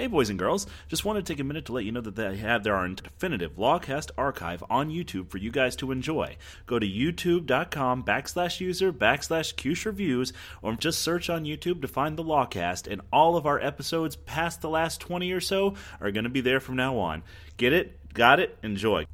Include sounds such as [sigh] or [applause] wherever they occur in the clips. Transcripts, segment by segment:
Hey, boys and girls. Just wanted to take a minute to let you know that they have their definitive Lawcast archive on YouTube for you guys to enjoy. Go to youtube.com backslash user backslash Reviews or just search on YouTube to find the Lawcast, and all of our episodes past the last 20 or so are going to be there from now on. Get it? Got it? Enjoy.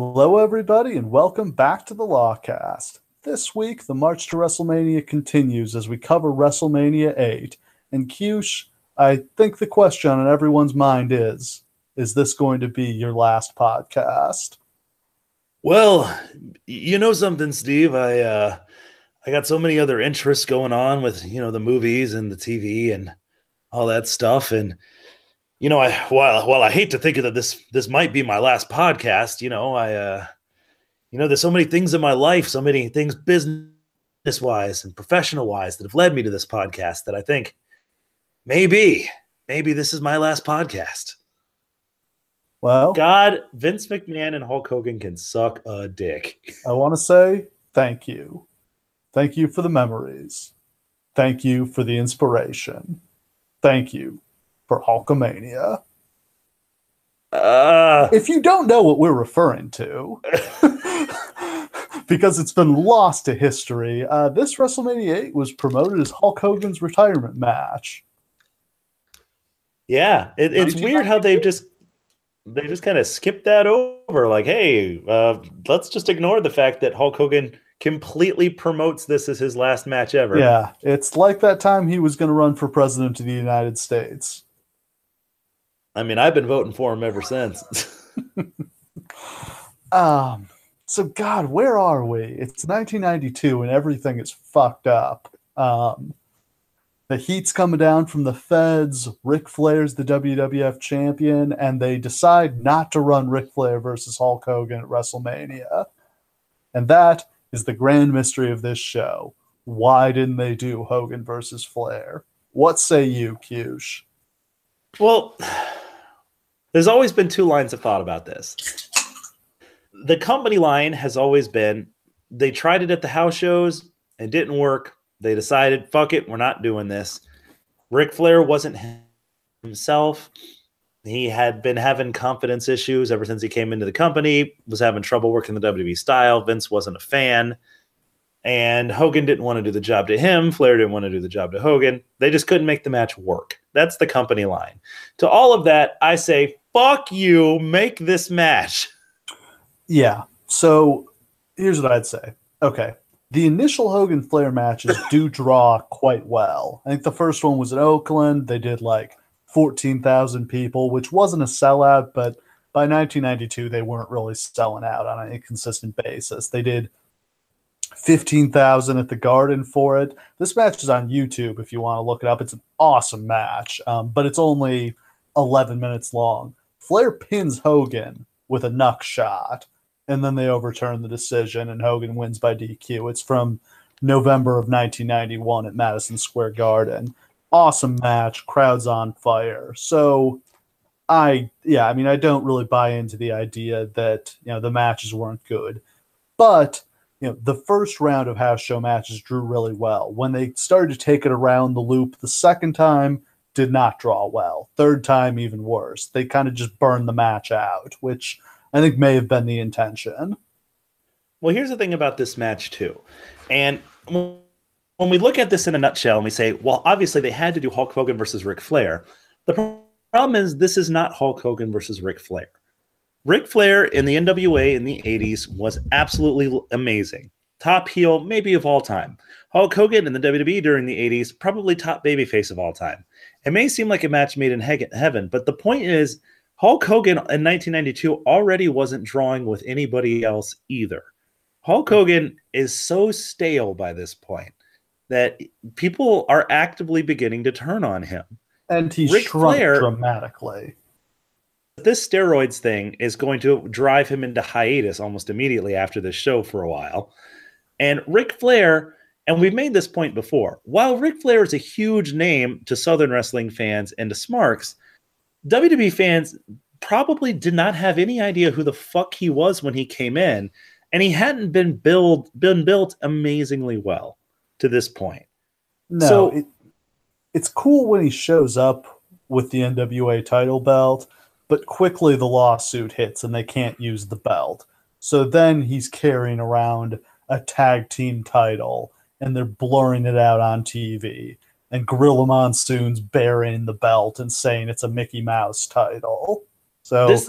Hello, everybody, and welcome back to the Lawcast. This week, the march to WrestleMania continues as we cover WrestleMania 8. And Cush, I think the question on everyone's mind is Is this going to be your last podcast? Well, you know something, Steve. I uh, I got so many other interests going on with you know the movies and the TV and all that stuff, and you know, I while while I hate to think that this this might be my last podcast, you know, I uh you know, there's so many things in my life, so many things business wise and professional wise that have led me to this podcast that I think maybe, maybe this is my last podcast. Well, God, Vince McMahon and Hulk Hogan can suck a dick. I want to say thank you. Thank you for the memories. Thank you for the inspiration. Thank you for Hulkamania. Uh, if you don't know what we're referring to, [laughs] because it's been lost to history, uh, this WrestleMania 8 was promoted as Hulk Hogan's retirement match. Yeah, it, it's weird how they've just they just kind of skipped that over. Like, hey, uh, let's just ignore the fact that Hulk Hogan completely promotes this as his last match ever. Yeah, it's like that time he was going to run for president of the United States. I mean, I've been voting for him ever since. [laughs] um, so God, where are we? It's 1992 and everything is fucked up. Um, the heat's coming down from the feds. Ric Flair's the WWF champion, and they decide not to run Ric Flair versus Hulk Hogan at WrestleMania. And that is the grand mystery of this show. Why didn't they do Hogan versus Flair? What say you, Cush? Well, there's always been two lines of thought about this. The company line has always been they tried it at the house shows and didn't work. They decided, fuck it, we're not doing this. Ric Flair wasn't himself. He had been having confidence issues ever since he came into the company, was having trouble working the WWE style. Vince wasn't a fan. And Hogan didn't want to do the job to him. Flair didn't want to do the job to Hogan. They just couldn't make the match work. That's the company line. To all of that, I say, fuck you, make this match. Yeah. So here's what I'd say. Okay. The initial Hogan Flair matches [laughs] do draw quite well. I think the first one was in Oakland. They did like 14,000 people, which wasn't a sellout, but by 1992, they weren't really selling out on a consistent basis. They did 15,000 at the Garden for it. This match is on YouTube if you want to look it up. It's an awesome match, um, but it's only 11 minutes long. Flair pins Hogan with a knuck shot, and then they overturn the decision, and Hogan wins by DQ. It's from November of 1991 at Madison Square Garden. Awesome match, crowds on fire. So, I yeah, I mean, I don't really buy into the idea that you know the matches weren't good, but you know, the first round of house show matches drew really well. When they started to take it around the loop the second time, did not draw well. Third time, even worse. They kind of just burned the match out, which I think may have been the intention. Well, here's the thing about this match, too. And when we look at this in a nutshell and we say, well, obviously they had to do Hulk Hogan versus Ric Flair, the problem is this is not Hulk Hogan versus Ric Flair. Ric Flair in the NWA in the 80s was absolutely amazing. Top heel, maybe of all time. Hulk Hogan in the WWE during the 80s, probably top babyface of all time. It may seem like a match made in he- heaven, but the point is, Hulk Hogan in 1992 already wasn't drawing with anybody else either. Hulk hmm. Hogan is so stale by this point that people are actively beginning to turn on him. And he Ric shrunk Flair, dramatically this steroids thing is going to drive him into hiatus almost immediately after this show for a while. And Ric Flair And we've made this point before. While Ric Flair is a huge name to Southern wrestling fans and to Smarks, WWE fans probably did not have any idea who the fuck he was when he came in, and he hadn't been built been built amazingly well to this point. No, So- it, it's cool when he shows up with the NWA title belt, but quickly the lawsuit hits and they can't use the belt. So then he's carrying around a tag team title and they're blurring it out on TV. And Gorilla Monsoon's burying the belt and saying it's a Mickey Mouse title. So This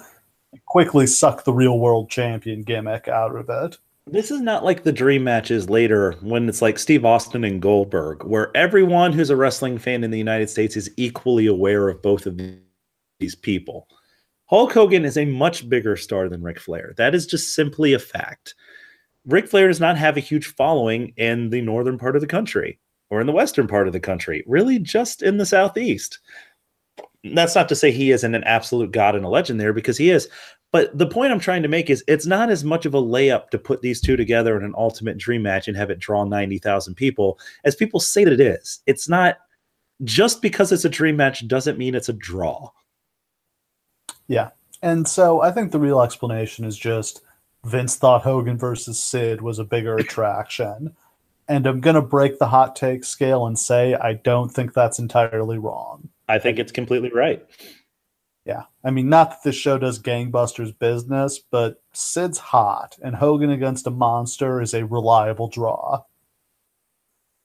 quickly suck the real world champion gimmick out of it. this is not like the dream matches later when it's like Steve Austin and Goldberg, where everyone who's a wrestling fan in the United States is equally aware of both of these people. Hulk Hogan is a much bigger star than Ric Flair. That is just simply a fact. Ric Flair does not have a huge following in the northern part of the country or in the western part of the country, really just in the southeast. That's not to say he isn't an absolute god and a legend there because he is. But the point I'm trying to make is it's not as much of a layup to put these two together in an ultimate dream match and have it draw 90,000 people as people say that it is. It's not just because it's a dream match doesn't mean it's a draw. Yeah. And so I think the real explanation is just Vince thought Hogan versus Sid was a bigger [coughs] attraction. And I'm going to break the hot take scale and say I don't think that's entirely wrong. I think it's completely right. Yeah. I mean, not that this show does gangbusters business, but Sid's hot, and Hogan against a monster is a reliable draw.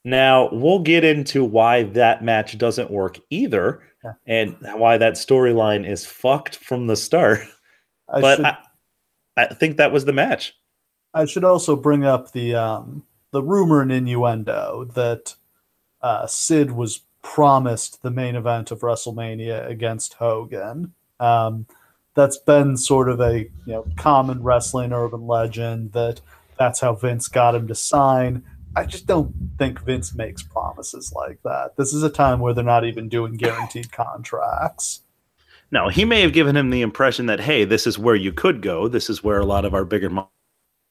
Now, we'll get into why that match doesn't work either Yeah. and why that storyline is fucked from the start. I but should, I, I think that was the match. I should also bring up the um, the rumor and innuendo that uh, Sid was promised the main event of WrestleMania against Hogan. Um, that's been sort of a you know common wrestling urban legend that that's how Vince got him to sign. I just don't think Vince makes promises like that. This is a time where they're not even doing guaranteed contracts. No, he may have given him the impression that, hey, this is where you could go. This is where a lot of our bigger mon-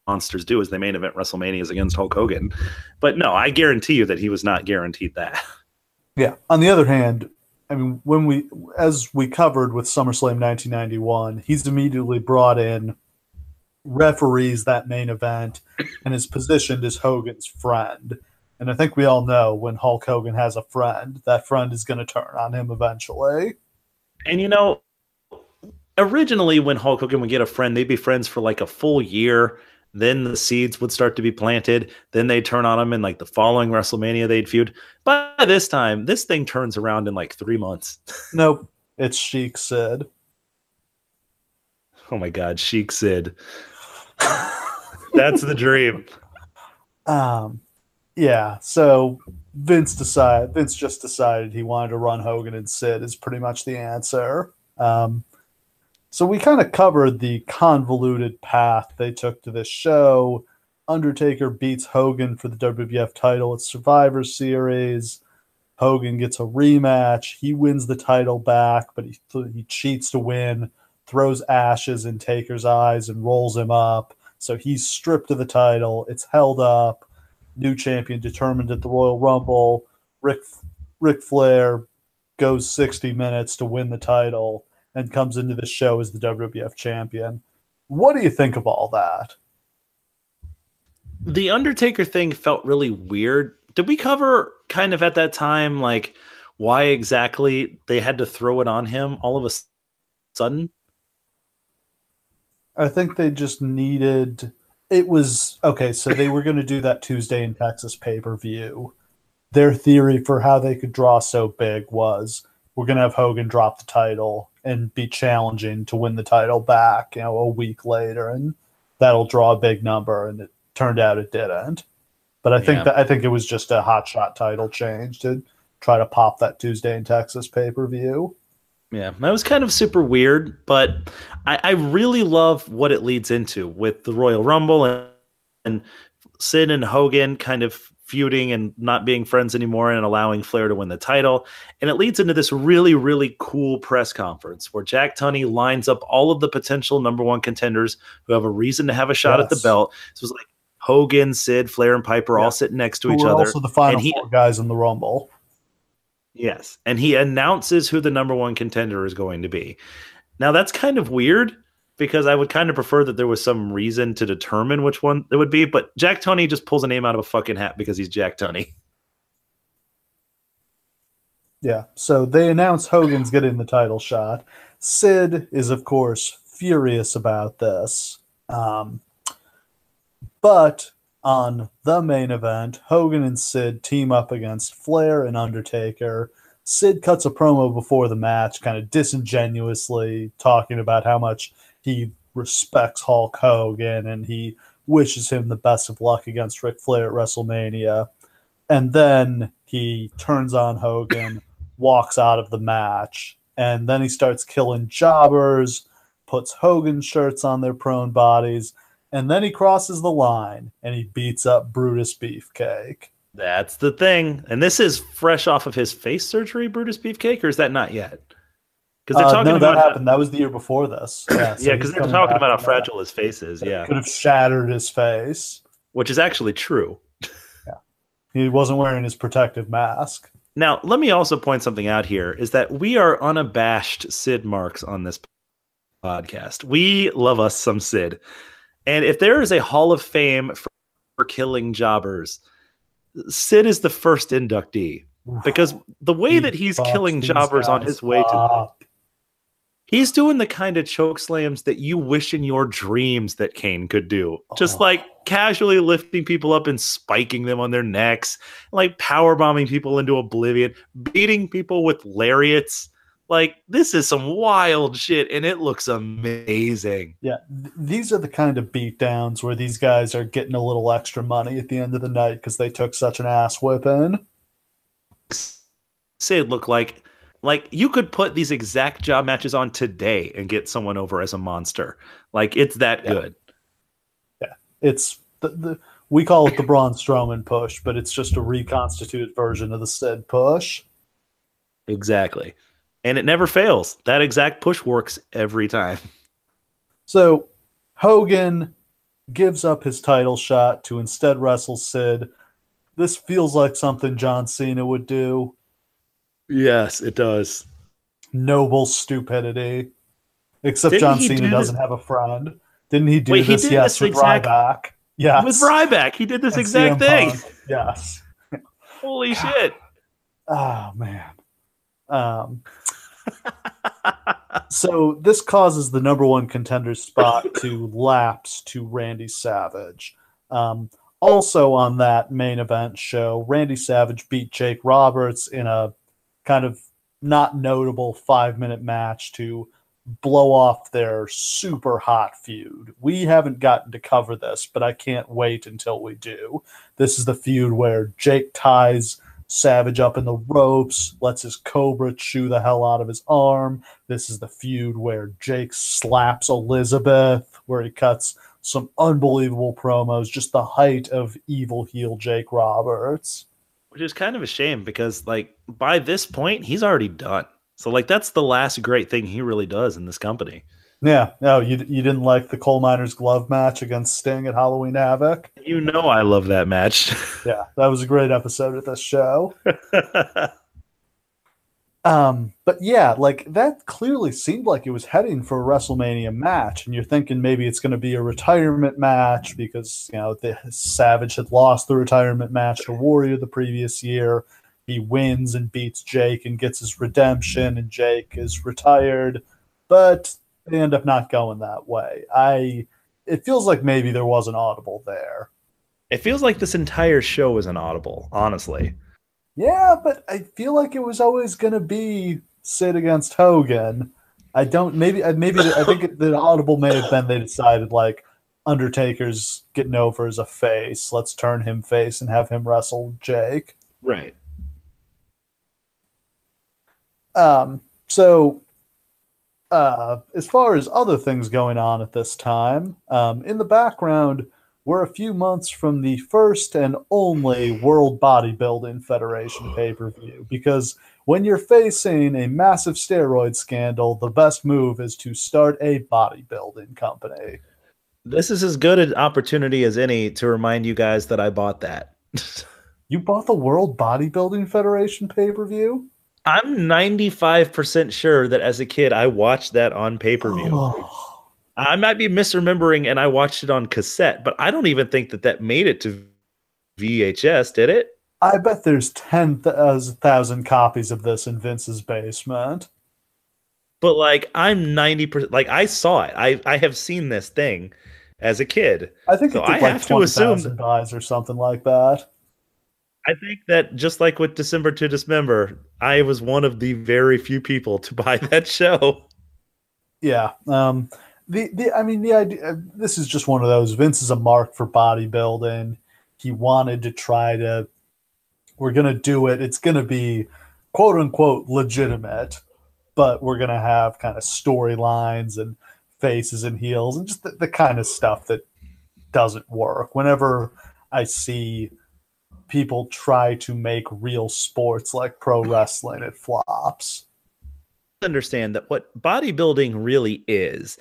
monsters do, is they main event WrestleManias against Hulk Hogan. But no, I guarantee you that he was not guaranteed that. [laughs] Yeah. On the other hand, I mean, when we, as we covered with SummerSlam 1991, he's immediately brought in referees that main event and is positioned as Hogan's friend. And I think we all know when Hulk Hogan has a friend, that friend is going to turn on him eventually. And you know, originally when Hulk Hogan would get a friend, they'd be friends for like a full year. Then the seeds would start to be planted. Then they'd turn on him, and like the following WrestleMania, they'd feud. By this time, this thing turns around in like three months. [laughs] Nope. It's Sheik Sid. Oh my God, Sheik Sid. That's the dream. [laughs] Um, yeah. So Vince decided. Vince just decided he wanted to run Hogan and Sid is pretty much the answer. Um, so we kind of covered the convoluted path they took to this show. Undertaker beats Hogan for the WWF title at Survivor Series. Hogan gets a rematch. He wins the title back, but he he cheats to win. Throws ashes in Taker's eyes and rolls him up. So he's stripped of the title. It's held up. New champion determined at the Royal Rumble. Rick Ric Flair goes 60 minutes to win the title and comes into the show as the WWF champion. What do you think of all that? the Undertaker thing felt really weird. Did we cover kind of at that time like why exactly they had to throw it on him all of a sudden? I think they just needed it was okay, so they were going to do that Tuesday in Texas pay-per-view. Their theory for how they could draw so big was we're going to have Hogan drop the title and be challenging to win the title back, you know, a week later and that'll draw a big number and it turned out it didn't. But I think Yeah. that I think it was just a hot shot title change to try to pop that Tuesday in Texas pay-per-view. Yeah, that was kind of super weird, but I, I really love what it leads into with the Royal Rumble and, and Sid and Hogan kind of feuding and not being friends anymore and allowing Flair to win the title. And it leads into this really, really cool press conference where Jack Tunney lines up all of the potential number one contenders who have a reason to have a shot at the belt. So it's like Hogan, Sid, Flair, and Piper Yeah. all sitting next to Who each other. also the final he- four guys in the Rumble. Yes. And he announces who the number one contender is going to be. Now, that's kind of weird because I would kind of prefer that there was some reason to determine which one it would be. But Jack Tunney just pulls a name out of a fucking hat because he's Jack Tunney. Yeah. So they announce Hogan's getting the title shot. Sid is, of course, furious about this. Um, but on the main event, Hogan and Sid team up against Flair and Undertaker. Sid cuts a promo before the match, kind of disingenuously talking about how much he respects Hulk Hogan and he wishes him the best of luck against Ric Flair at WrestleMania. And then he turns on Hogan, walks out of the match, and then he starts killing jobbers, puts Hogan shirts on their prone bodies, and then he crosses the line and he beats up Brutus Beefcake. That's the thing. And this is fresh off of his face surgery, Brutus Beefcake, or is that not yet? Because they're Uh, talking no, about that happened. That was the year before this. [coughs] Yeah, so yeah, because they're talking about how from that. fragile his face is. Yeah, Could have shattered his face. which is actually true. [laughs] yeah, He wasn't wearing his protective mask. Now, let me also point something out here is that we are unabashed Sid marks on this podcast. We love us some Sid. And if there is a Hall of Fame for, for killing jobbers, Sid is the first inductee because the way He that he's killing jobbers on his way to. He's doing the kind of choke slams that you wish in your dreams that Kane could do. Just Oh. like casually lifting people up and spiking them on their necks, like power bombing people into oblivion, beating people with lariats. Like this is some wild shit and it looks amazing. Yeah, th- these are the kind of beatdowns where these guys are getting a little extra money at the end of the night because they took such an ass whipping. Say it look like like you could put these exact job matches on today and get someone over as a monster. Like it's that Yeah. good. Yeah, it's the, the we call it the Braun Strowman push, but it's just a reconstituted version of the Sid push. Exactly. And it never fails. That exact push works every time. So Hogan gives up his title shot to instead wrestle Sid. This feels like something John Cena would do. Yes, it does. Noble stupidity. Except Didn't John he do Cena doesn't have a friend. Didn't he do Wait, he this? did yes, this with exact- Ryback. Yes. With Ryback, he did this And exact thing. Yes. Holy shit. Oh man. Um, so this causes the number one contender spot to lapse to Randy Savage. Um, also on that main event show, Randy Savage beat Jake Roberts in a kind of not notable five minute match to blow off their super hot feud. We haven't gotten to cover this, but I can't wait until we do. This is the feud where Jake ties Savage up in the ropes, lets his Cobra chew the hell out of his arm. This is the feud where Jake slaps Elizabeth, where he cuts some unbelievable promos, just the height of evil heel Jake Roberts. Which is kind of a shame because, like, by this point, he's already done. So, like, that's the last great thing he really does in this company. Yeah, no, you, you didn't like the coal miner's glove match against Sting at Halloween Havoc. You know, I love that match. [laughs] Yeah, that was a great episode of this show. [laughs] Um, but yeah, like that clearly seemed like it was heading for a WrestleMania match, and you're thinking maybe it's going to be a retirement match because you know the Savage had lost the retirement match to Warrior the previous year. He wins and beats Jake and gets his redemption, and Jake is retired. But they end up not going that way. I it feels like maybe there was an audible there. it feels like this entire show is an audible, honestly. Yeah, but I feel like it was always going to be Sid against Hogan. I don't. Maybe. Maybe. I think the audible may have been they decided like Undertaker's getting over as a face. Let's turn him face and have him wrestle Jake. Right. Um. So, uh, as far as other things going on at this time, um, in the background, we're a few months from the first and only World Bodybuilding Federation pay per view. Because when you're facing a massive steroid scandal, the best move is to start a bodybuilding company. This is as good an opportunity as any to remind you guys that I bought that. [laughs] You bought the World Bodybuilding Federation pay per view? I'm 95% sure that as a kid I watched that on pay-per-view. Oh, I might be misremembering and I watched it on cassette, but I don't even think that that made it to VHS, did it? I bet there's 10,000 uh, copies of this in Vince's basement. But like I'm 90% like I saw it. I I have seen this thing as a kid. I think So it did I like have to assume 20,000 buys or something like that. I think that just like with December to Dismember, I was one of the very few people to [laughs] buy that show. Yeah. Um, the, the I mean the idea this is just one of those Vince is a mark for bodybuilding. He wanted to try to we're gonna do it. It's gonna be quote unquote legitimate, but we're gonna have kind of storylines and faces and heels and just the, the kind of stuff that doesn't work. Whenever I see people try to make real sports like pro wrestling, it flops. Understand that what bodybuilding really is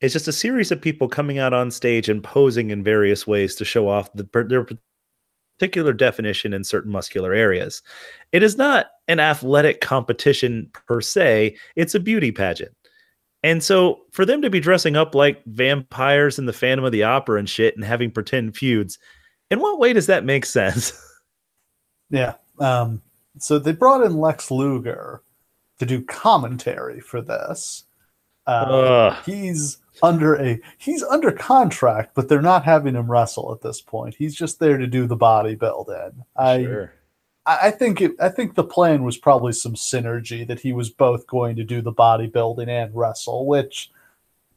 is just a series of people coming out on stage and posing in various ways to show off the, their particular definition in certain muscular areas. It is not an athletic competition per se, it's a beauty pageant. And so for them to be dressing up like vampires in the Phantom of the Opera and shit and having pretend feuds, in what way does that make sense? [laughs] Yeah. Um, so they brought in Lex Luger to do commentary for this. Uh, he's under a he's under contract, but they're not having him wrestle at this point. He's just there to do the bodybuilding. I Sure. I I think it, I think the plan was probably some synergy that he was both going to do the bodybuilding and wrestle, which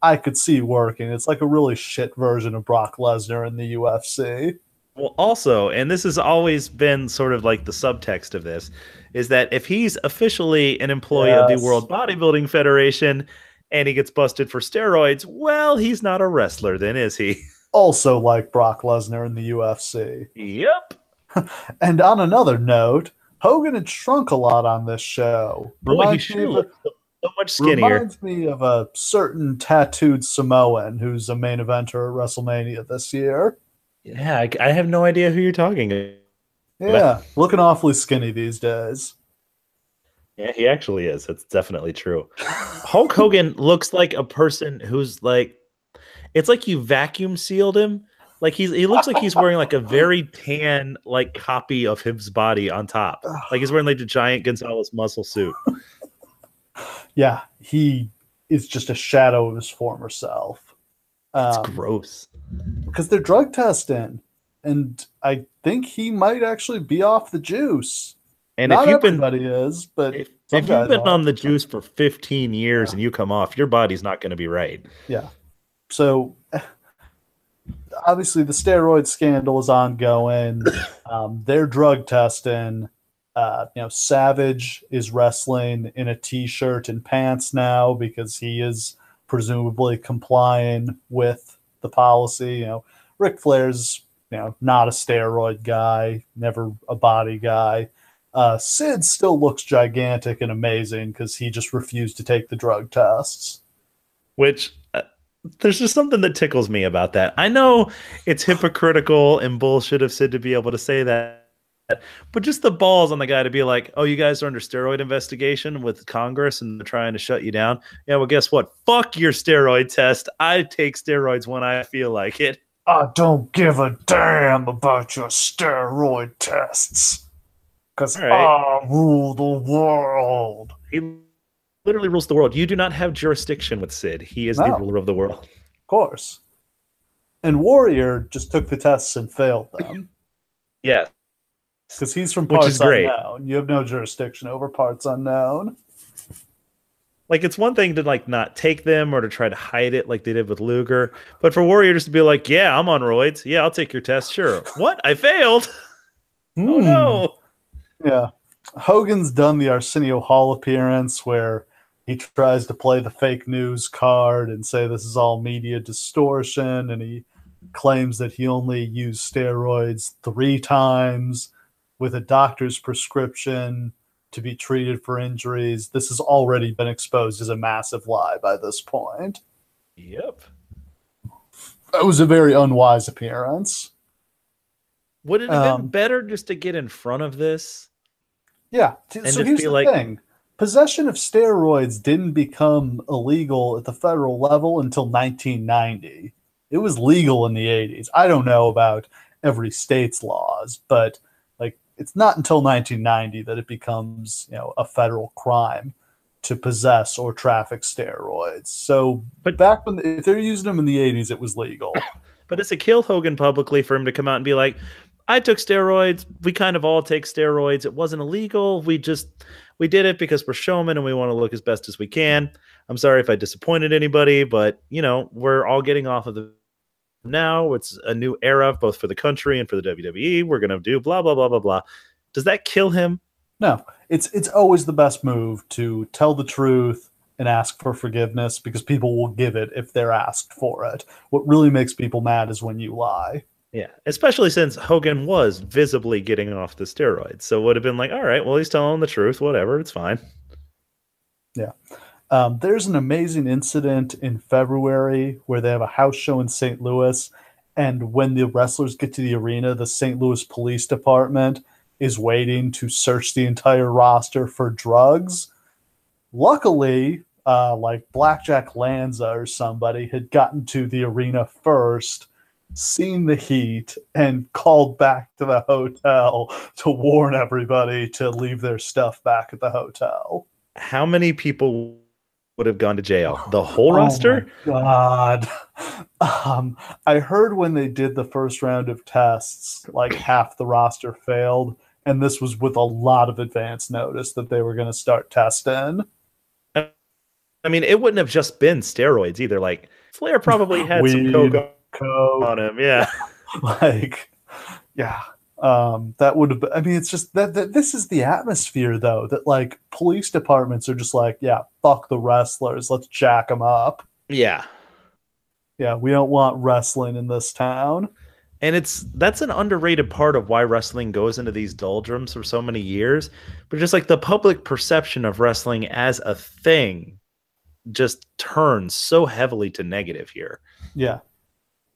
I could see working. It's like a really shit version of Brock Lesnar in the UFC. Well, also, and this has always been sort of like the subtext of this, is that if he's officially an employee of the World Bodybuilding Federation and he gets busted for steroids, well, he's not a wrestler, then is he? [laughs] Also like Brock Lesnar in the UFC. yep. [laughs] And on another note, Hogan had shrunk a lot on this show. Boy, he sure of a- looks so, so much skinnier. Reminds me of a certain tattooed Samoan who's a main eventer at WrestleMania this year. Yeah, I, I have no idea who you're talking about. Yeah, looking awfully skinny these days. Yeah, he actually is. That's definitely true. Hulk Hogan [laughs] looks like a person who's like, it's like you vacuum sealed him. Like he's he looks like he's wearing like a very tan like copy of his body on top. Like he's wearing like a giant Gonzalez muscle suit. Yeah, he is just a shadow of his former self. It's Um, gross. Because they're drug testing, and I think he might actually be off the juice. And Not if you've been everybody is, but if, if you've been are. on the juice for 15 years Yeah. and you come off, your body's not going to be right. Yeah. So obviously the steroid scandal is ongoing. [laughs] Um, they're drug testing. Uh, you know, Savage is wrestling in a t-shirt and pants now because he is presumably complying with the policy. You know, Ric Flair's you know not a steroid guy, never a body guy. Uh, Sid still looks gigantic and amazing because he just refused to take the drug tests. which uh, there's just something that tickles me about that. I know it's hypocritical and bullshit of Sid to be able to say that, but just the balls on the guy to be like, "Oh, you guys are under steroid investigation with Congress and they're trying to shut you down." Yeah, well, guess what? Fuck your steroid test. I take steroids when I feel like it. I don't give a damn about your steroid tests. Because right. I rule the world. He literally rules the world. You do not have jurisdiction with Sid. He is the ruler of the world. Of course. And Warrior just took the tests and failed them. Yeah. Because he's from Which parts is great. unknown. You have no jurisdiction over parts unknown. like it's one thing to like not take them or to try to hide it like they did with Luger, but for Warrior just to be like, "Yeah, I'm on roids. Yeah, I'll take your test. Sure. what? I failed. Oh Hmm. no. Yeah. Hogan's done the Arsenio Hall appearance where he tries to play the fake news card and say this is all media distortion and he claims that he only used steroids three times with a doctor's prescription to be treated for injuries. This has already been exposed as a massive lie by this point. Yep. That was a very unwise appearance. Would it have Um, been better just to get in front of this? Yeah. t- so here's the like- thing. Possession of steroids didn't become illegal at the federal level until 1990. It was legal in the 80s. I don't know about every state's laws, but it's not until 1990 that it becomes, you know, a federal crime to possess or traffic steroids. So, But- back when if they're using them in the 80s, it was legal. [coughs] But it's a kill Hogan publicly for him to come out and be like, I took steroids. We kind of all take steroids. It wasn't illegal. We just we did it because we're showmen and we want to look as best as we can. I'm sorry if I disappointed anybody, but you know, we're all getting off of the now. It's a new era both for the country and for the WWE. We're gonna do blah blah blah blah blah. Does that kill him? No, it's it's always the best move to tell the truth and ask for forgiveness because people will give it if they're asked for it. What really makes people mad is when you lie. Yeah, especially since Hogan was visibly getting off the steroids. So would have been like, all right, well, he's telling the truth. Whatever, it's fine. Um, there's an amazing incident in February where they have a house show in St. Louis, and when the wrestlers get to the arena, the St. Louis Police Department is waiting to search the entire roster for drugs. Luckily, uh, like Blackjack Lanza or somebody had gotten to the arena first, seen the heat, and called back to the hotel to warn everybody to leave their stuff back at the hotel. How many people would have gone to jail? The [laughs] whole Oh roster? God. [laughs] Um, I heard when they did the first round of tests, like half the roster failed, and this was with a lot of advance notice that they were going to start testing. I mean, it wouldn't have just been steroids either. Like Flair probably [laughs] had some Weed. coke on him. Yeah. like, yeah. Um, that would have been, I mean, it's just that, that this is the atmosphere, though, that like police departments are just like, yeah, fuck the wrestlers, let's jack them up. Yeah. Yeah, we don't want wrestling in this town. And it's that's an underrated part of why wrestling goes into these doldrums for so many years. But just like the public perception of wrestling as a thing just turns so heavily to negative here. Yeah.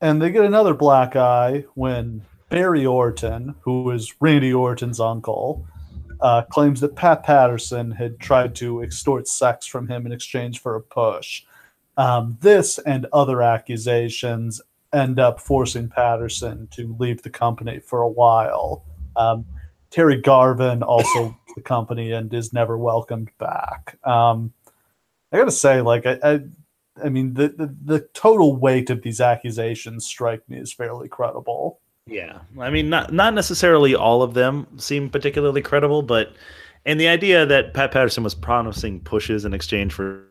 And they get another black eye when Barry Orton, who is Randy Orton's uncle, uh, claims that Pat Patterson had tried to extort sex from him in exchange for a push. Um, this and other accusations end up forcing Patterson to leave the company for a while. Um, Terry Garvin also [coughs] the company and is never welcomed back. Um, I gotta say, like, I, I I mean, the, the the total weight of these accusations strike me as fairly credible. Yeah. I mean not not necessarily all of them seem particularly credible, but and the idea that Pat Patterson was promising pushes in exchange for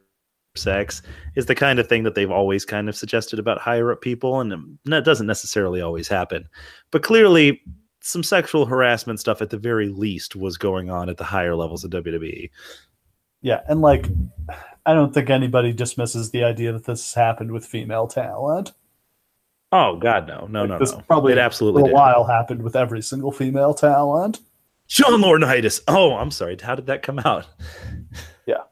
sex is the kind of thing that they've always kind of suggested about higher up people and that doesn't necessarily always happen. But clearly some sexual harassment stuff at the very least was going on at the higher levels of. WWE. Yeah, and like, I don't think anybody dismisses the idea that this has happened with female talent. Oh God, no, no, Like, no, this no. probably it For absolutely a did. while happened with every single female talent. Sean Laurinaitis. Oh, I'm sorry. How did that come out? [laughs] Yeah.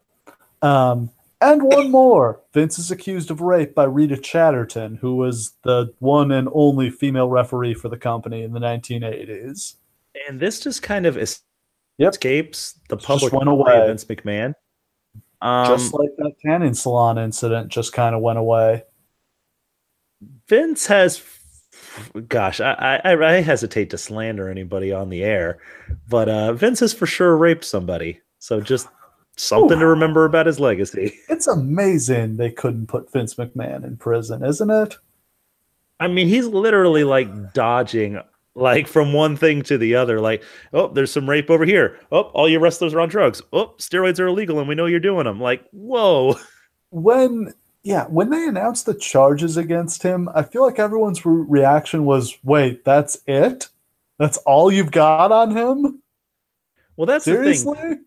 Um, and one more. Vince is accused of rape by Rita Chatterton, who was the one and only female referee for the company in the 1980s. And this just kind of Yep. escapes the public went away. Vince McMahon. Um, Just like that tanning salon incident just kind of went away. Vince has, gosh, I, I I hesitate to slander anybody on the air, but uh, Vince has for sure raped somebody. So just something to remember about his legacy. [laughs] It's amazing they couldn't put Vince McMahon in prison, isn't it? I mean, he's literally like dodging like from one thing to the other. Like, oh, there's some rape over here. Oh, all your wrestlers are on drugs. Oh, steroids are illegal, and we know you're doing them. Like, whoa. [laughs] When yeah, when they announced the charges against him, I feel like everyone's re- reaction was, "Wait, that's it? That's all you've got on him? Well, that's the thing. Seriously?"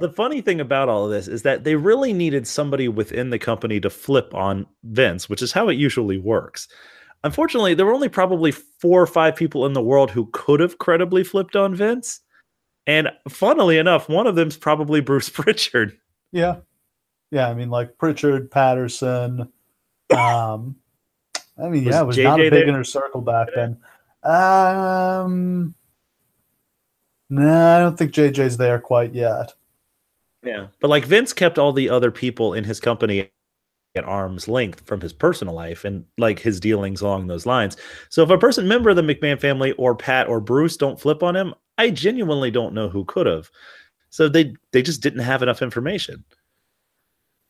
the funny thing about all of this is that they really needed somebody within the company to flip on Vince, which is how it usually works. Unfortunately, there were only probably four or five people in the world who could have credibly flipped on Vince. And funnily enough, one of them's probably Bruce [laughs] Pritchard. Yeah. Yeah, I mean like Pritchard, Patterson, [laughs] um I mean, Was yeah, it was JJ not a big there? inner circle back then. Um, no, I don't think JJ's there quite yet. Yeah. But like Vince kept all the other people in his company at arm's length from his personal life and like his dealings along those lines. So if a person member of the McMahon family or Pat or Bruce don't flip on him, I genuinely don't know who could have. So they they just didn't have enough information.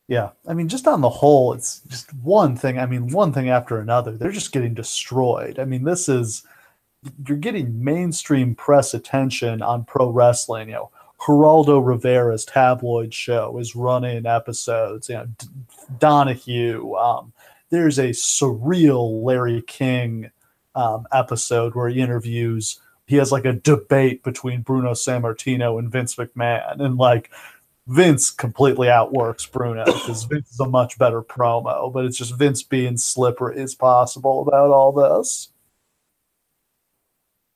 Yeah, I mean, just on the whole, it's just one thing. I mean, one thing after another. They're just getting destroyed. I mean, this is you're getting mainstream press attention on pro wrestling. You know, Geraldo Rivera's tabloid show is running episodes. You know, D- Donahue. Um, there's a surreal Larry King um, episode where he interviews. He has like a debate between Bruno Sammartino and Vince McMahon, and like Vince completely outworks Bruno because [coughs] Vince is a much better promo, but it's just Vince being slippery as possible about all this.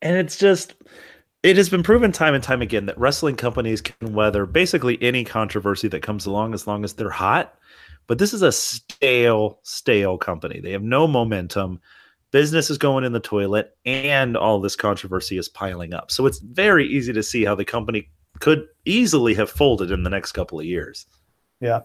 And it's just it has been proven time and time again that wrestling companies can weather basically any controversy that comes along as long as they're hot. But this is a stale, stale company. They have no momentum. Business is going in the toilet, and all this controversy is piling up. So it's very easy to see how the company could easily have folded in the next couple of years. Yeah.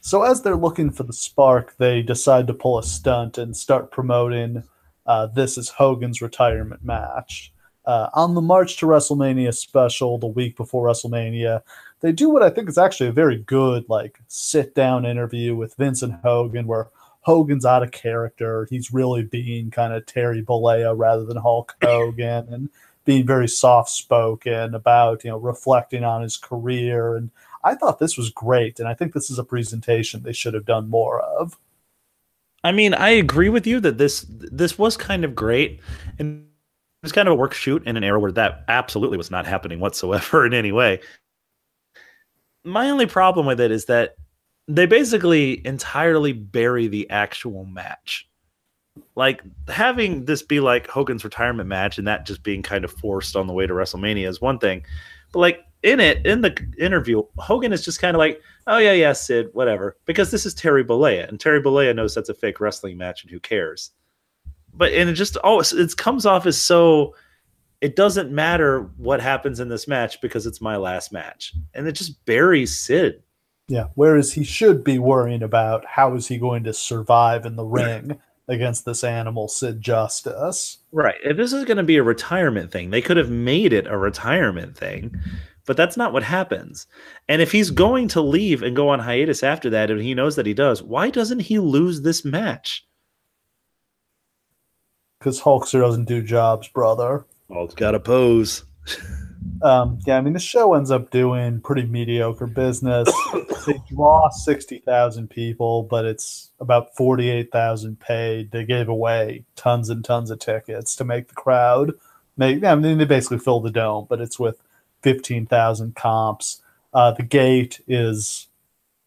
So as they're looking for the spark, they decide to pull a stunt and start promoting uh, this is Hogan's retirement match. Uh, on the March to WrestleMania special, the week before WrestleMania, they do what I think is actually a very good like sit down interview with Vince and Hogan, where Hogan's out of character. He's really being kind of Terry Bollea rather than Hulk Hogan, and being very soft spoken about you know reflecting on his career. And I thought this was great, and I think this is a presentation they should have done more of. I mean, I agree with you that this this was kind of great, and it was kind of a work shoot in an era where that absolutely was not happening whatsoever [laughs] in any way. My only problem with it is that they basically entirely bury the actual match. Like having this be like Hogan's retirement match and that just being kind of forced on the way to WrestleMania is one thing. But like in it, in the interview, Hogan is just kind of like, oh yeah, yeah, Sid, whatever. Because this is Terry Bollea, and Terry Bollea knows that's a fake wrestling match, and who cares? But and it just oh, it comes off as so. It doesn't matter what happens in this match because it's my last match, and it just buries Sid. Yeah. Whereas he should be worrying about how is he going to survive in the ring against this animal, Sid Justice. Right. If this is going to be a retirement thing, they could have made it a retirement thing, but that's not what happens. And if he's going to leave and go on hiatus after that, and he knows that he does, why doesn't he lose this match? Because Hulkster doesn't do jobs, brother. It's got to pose. [laughs] Um, yeah, I mean, the show ends up doing pretty mediocre business. [coughs] they draw 60,000 people, but it's about 48,000 paid. They gave away tons and tons of tickets to make the crowd make, I mean, they basically fill the dome, but it's with 15,000 comps. Uh, the gate is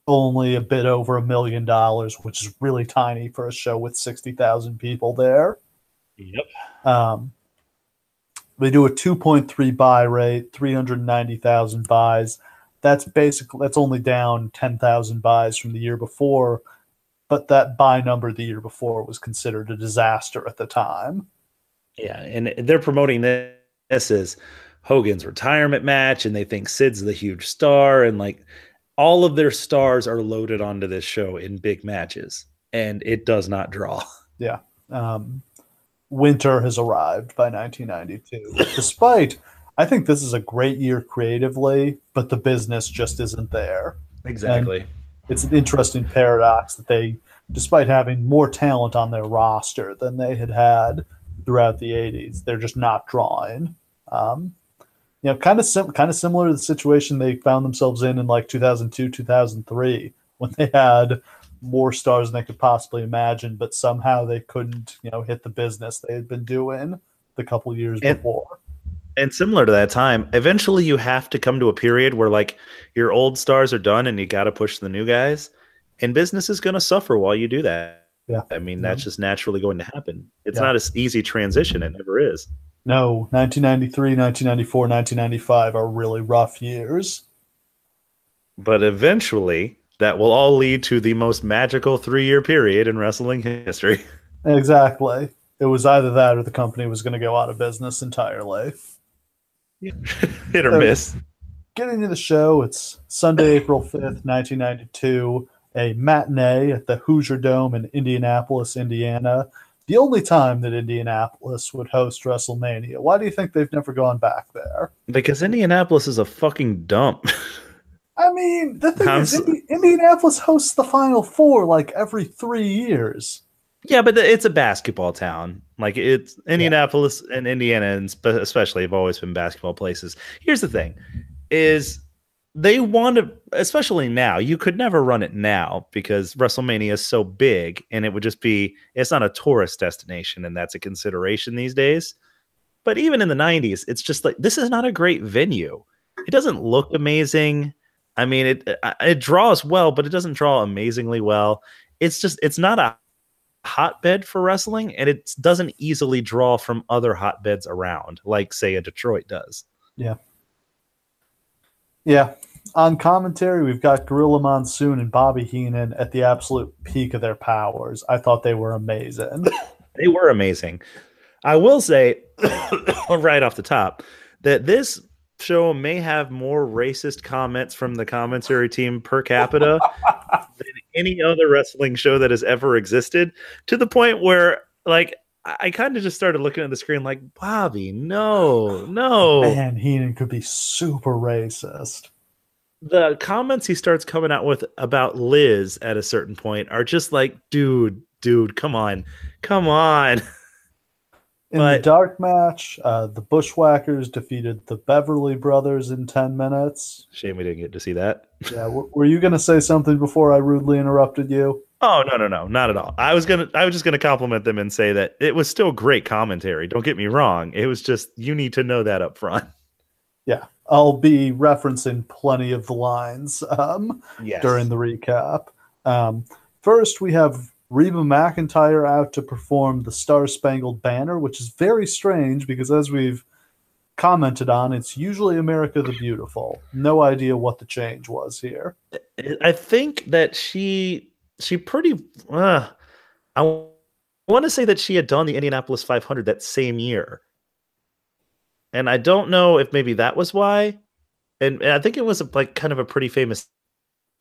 only a bit over a million dollars, which is really tiny for a show with 60,000 people there. Yep. Um, they do a 2.3 buy rate, 390,000 buys. That's basically that's only down 10,000 buys from the year before, but that buy number the year before was considered a disaster at the time. Yeah, and they're promoting this, this as Hogan's retirement match, and they think Sid's the huge star, and like all of their stars are loaded onto this show in big matches, and it does not draw. Yeah. Um, winter has arrived by 1992. Despite, I think this is a great year creatively, but the business just isn't there. Exactly. It's an interesting paradox that they, despite having more talent on their roster than they had had throughout the 80s, they're just not drawing. Um, you know, kind of sim- kind of similar to the situation they found themselves in in like 2002, 2003, when they had more stars than they could possibly imagine, but somehow they couldn't, you know, hit the business they had been doing the couple years And- before. And similar to that time, eventually you have to come to a period where like your old stars are done and you got to push the new guys, and business is going to suffer while you do that. Yeah. I mean, that's just naturally going to happen. It's Yeah. not an easy transition. It never is. No, 1993, 1994, 1995 are really rough years. But eventually, that will all lead to the most magical three year period in wrestling history. Exactly. It was either that or the company was going to go out of business entirely. [laughs] Hit or So- miss. Getting to the show, it's Sunday, April 5th, 1992, a matinee at the Hoosier Dome in Indianapolis, Indiana. The only time that Indianapolis would host WrestleMania. Why do you think they've never gone back there? Because Indianapolis is a fucking dump. [laughs] I mean, the thing is, Indianapolis hosts the Final Four like every three years. yeah, but it's a basketball town. Like it's Indianapolis and Indiana, and especially have always been basketball places. Here's the thing: is they want to, especially now. You could never run it now because WrestleMania is so big, and it would just be. It's not a tourist destination, and that's a consideration these days. But even in the '90s, it's just like this is not a great venue. It doesn't look amazing. I mean, it uh, it draws well, but it doesn't draw amazingly well. It's just it's not a hotbed for wrestling, and it doesn't easily draw from other hotbeds around, like say a Detroit does. Yeah, yeah. On commentary, we've got Gorilla Monsoon and Bobby Heenan at the absolute peak of their powers. I thought they were amazing. [laughs] They were amazing. I will say, [coughs] right off the top, that this show may have more racist comments from the commentary team per capita than any other wrestling show that has ever existed. To the point where, like, I, kind of just started looking at the screen like, Bobby, no, no. Man, Heenan could be super racist. the comments he starts coming out with about Liz at a certain point are just like, dude, dude, come on, come on. [laughs] In the dark match, uh, the Bushwhackers defeated the Beverly Brothers in 10 minutes. Shame we didn't get to see that. Yeah, w- were you going to say something before I rudely interrupted you? Oh no, no, no, not at all. I was gonna, I was just gonna compliment them and say that it was still great commentary. Don't get me wrong. It was just you need to know that up front. Yeah, I'll be referencing plenty of the lines um, Yes. during the recap. Um, first, we have Reba McEntire out to perform the Star Spangled Banner, which is very strange because, as we've commented on, it's usually America the Beautiful. No idea what the change was here. I think that she she pretty uh, I want to say that she had done the Indianapolis 500 that same year. And I don't know if maybe that was why. And, and I think it was a, like kind of a pretty famous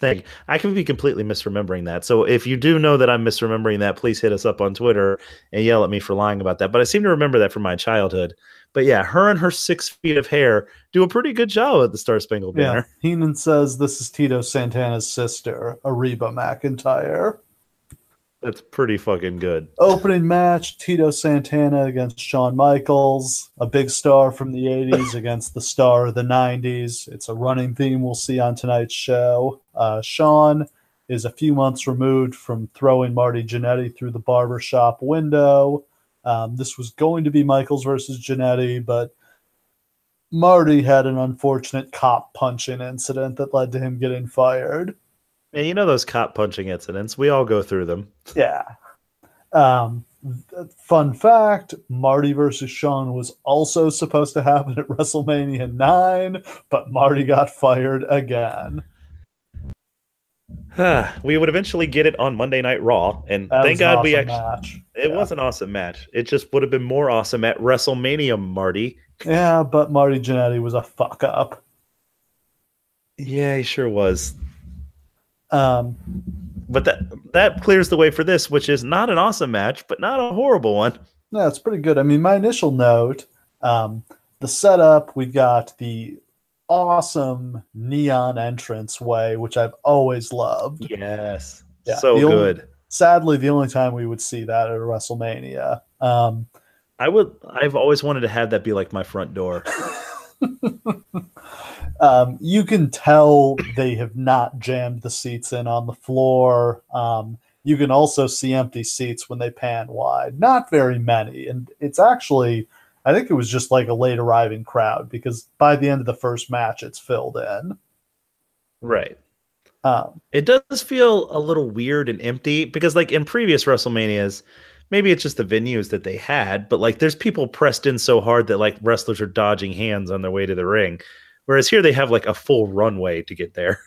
thing. I could be completely misremembering that. So if you do know that I'm misremembering that, please hit us up on Twitter and yell at me for lying about that. But I seem to remember that from my childhood. But yeah, her and her six feet of hair do a pretty good job at the Star Spangled Yeah, Banner. Heenan says this is Tito Santana's sister, Ariba McEntire. That's pretty fucking good. Opening match Tito Santana against Shawn Michaels, a big star from the 80s [laughs] against the star of the 90s. It's a running theme we'll see on tonight's show. Uh, Shawn is a few months removed from throwing Marty Jannetty through the barbershop window. Um, this was going to be Michaels versus Jannetty, but Marty had an unfortunate cop punching incident that led to him getting fired. And you know those cop punching incidents. We all go through them. Yeah. Um, fun fact Marty versus Shawn was also supposed to happen at WrestleMania 9, but Marty got fired again. [sighs] we would eventually get it on Monday Night Raw, and That thank was an God we actually. match. It Yeah. was an awesome match. It just would have been more awesome at WrestleMania, Marty. Yeah, but Marty Jannetty was a fuck up. Yeah, he sure was. Um, But that that clears the way for this, which is not an awesome match, but not a horrible one. yeah, it's pretty good. I mean, my initial note um, the setup, we've got the awesome neon entrance way, which I've always loved. Yes, Yeah, so the only- good. Sadly, the only time we would see that at a WrestleMania. Um, I would. I've always wanted to have that be like my front door. [laughs] um, you can tell they have not jammed the seats in on the floor. Um, you can also see empty seats when they pan wide. Not very many. And it's actually, I think it was just like a late arriving crowd because by the end of the first match, it's filled in. right. Um, It does feel a little weird and empty because, like in previous WrestleManias, maybe it's just the venues that they had, but like there's people pressed in so hard that like wrestlers are dodging hands on their way to the ring. Whereas here they have like a full runway to get there.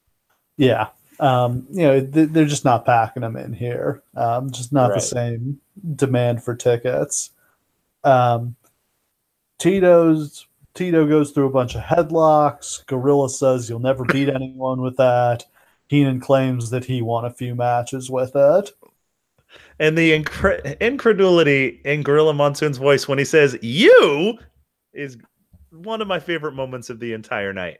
[laughs] yeah. Um, you know, th- they're just not packing them in here. Um, just not Right. the same demand for tickets. Um, Tito's Tito goes through a bunch of headlocks. Gorilla says you'll never [coughs] beat anyone with that. Heenan claims that he won a few matches with it. And the incre- incredulity in Gorilla Monsoon's voice when he says "you" is one of my favorite moments of the entire night.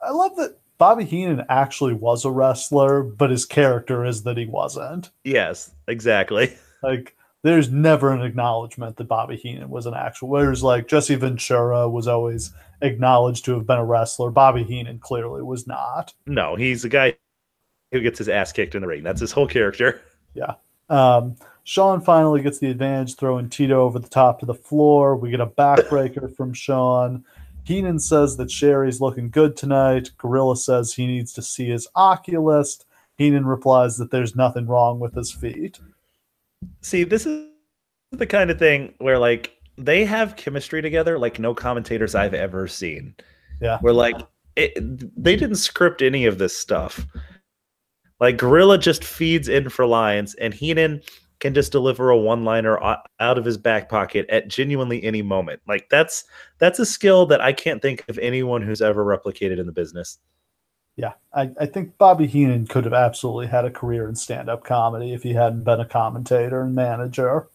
I love that Bobby Heenan actually was a wrestler, but his character is that he wasn't. Yes, exactly. [laughs] Like, there's never an acknowledgement that Bobby Heenan was an actual. Whereas, like, Jesse Ventura was always acknowledged to have been a wrestler. Bobby Heenan clearly was not. No, he's the guy who gets his ass kicked in the ring. That's his whole character. Yeah. Um, Shawn finally gets the advantage, throwing Tito over the top to the floor. We get a backbreaker from Shawn. Heenan says that Sherri's looking good tonight. Gorilla says he needs to see his oculist. Heenan replies that there's nothing wrong with his feet. See, this is the kind of thing where like they have chemistry together like no commentators I've ever seen. Yeah. Where like it, they didn't script any of this stuff. Like Gorilla just feeds in for lines and Heenan can just deliver a one-liner out of his back pocket at genuinely any moment. Like that's that's a skill that I can't think of anyone who's ever replicated in the business. Yeah, I, I think Bobby Heenan could have absolutely had a career in stand up comedy if he hadn't been a commentator and manager.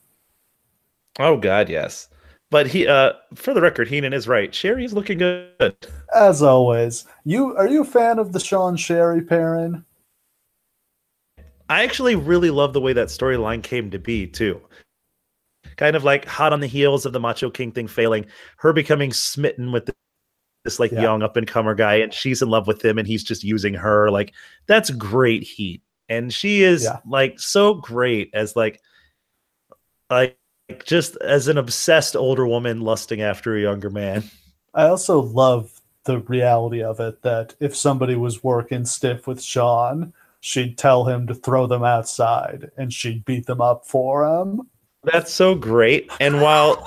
Oh god, yes. But he uh for the record, Heenan is right. Sherri's looking good. As always, you are you a fan of the Shawn Sherry pairing? I actually really love the way that storyline came to be too. Kind of like hot on the heels of the Macho King thing failing, her becoming smitten with this like Yeah. young up and comer guy, and she's in love with him, and he's just using her. Like that's great heat, and she is Yeah. like so great as like like just as an obsessed older woman lusting after a younger man. I also love the reality of it that if somebody was working stiff with Shawn, she'd tell him to throw them outside and she'd beat them up for him. That's so great. And while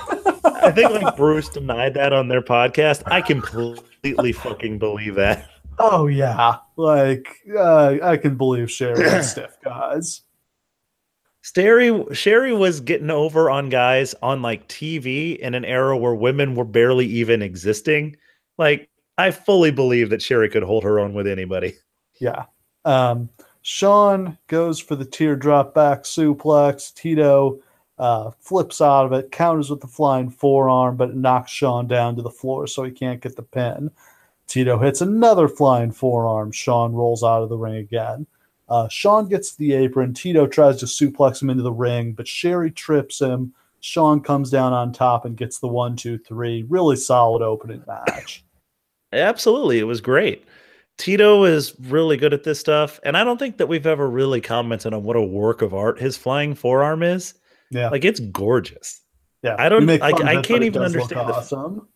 I think like Bruce denied that on their podcast, I completely fucking believe that. Oh yeah, like uh, I can believe Sherri and [clears throat] stiff guys. Sherri Sherri was getting over on guys on like TV in an era where women were barely even existing. Like I fully believe that Sherri could hold her own with anybody. Yeah. Um, Shawn goes for the teardrop back suplex. Tito uh, flips out of it, counters with the flying forearm, but knocks Shawn down to the floor so he can't get the pin. Tito hits another flying forearm. Shawn rolls out of the ring again. Uh, Shawn gets the apron. Tito tries to suplex him into the ring, but Sherri trips him. Shawn comes down on top and gets the one, two, three. Really solid opening match. Absolutely, it was great. Tito is really good at this stuff, and I don't think that we've ever really commented on what a work of art his flying forearm is. Yeah. Like it's gorgeous. Yeah, I don't- I- I can't even understand the- Awesome.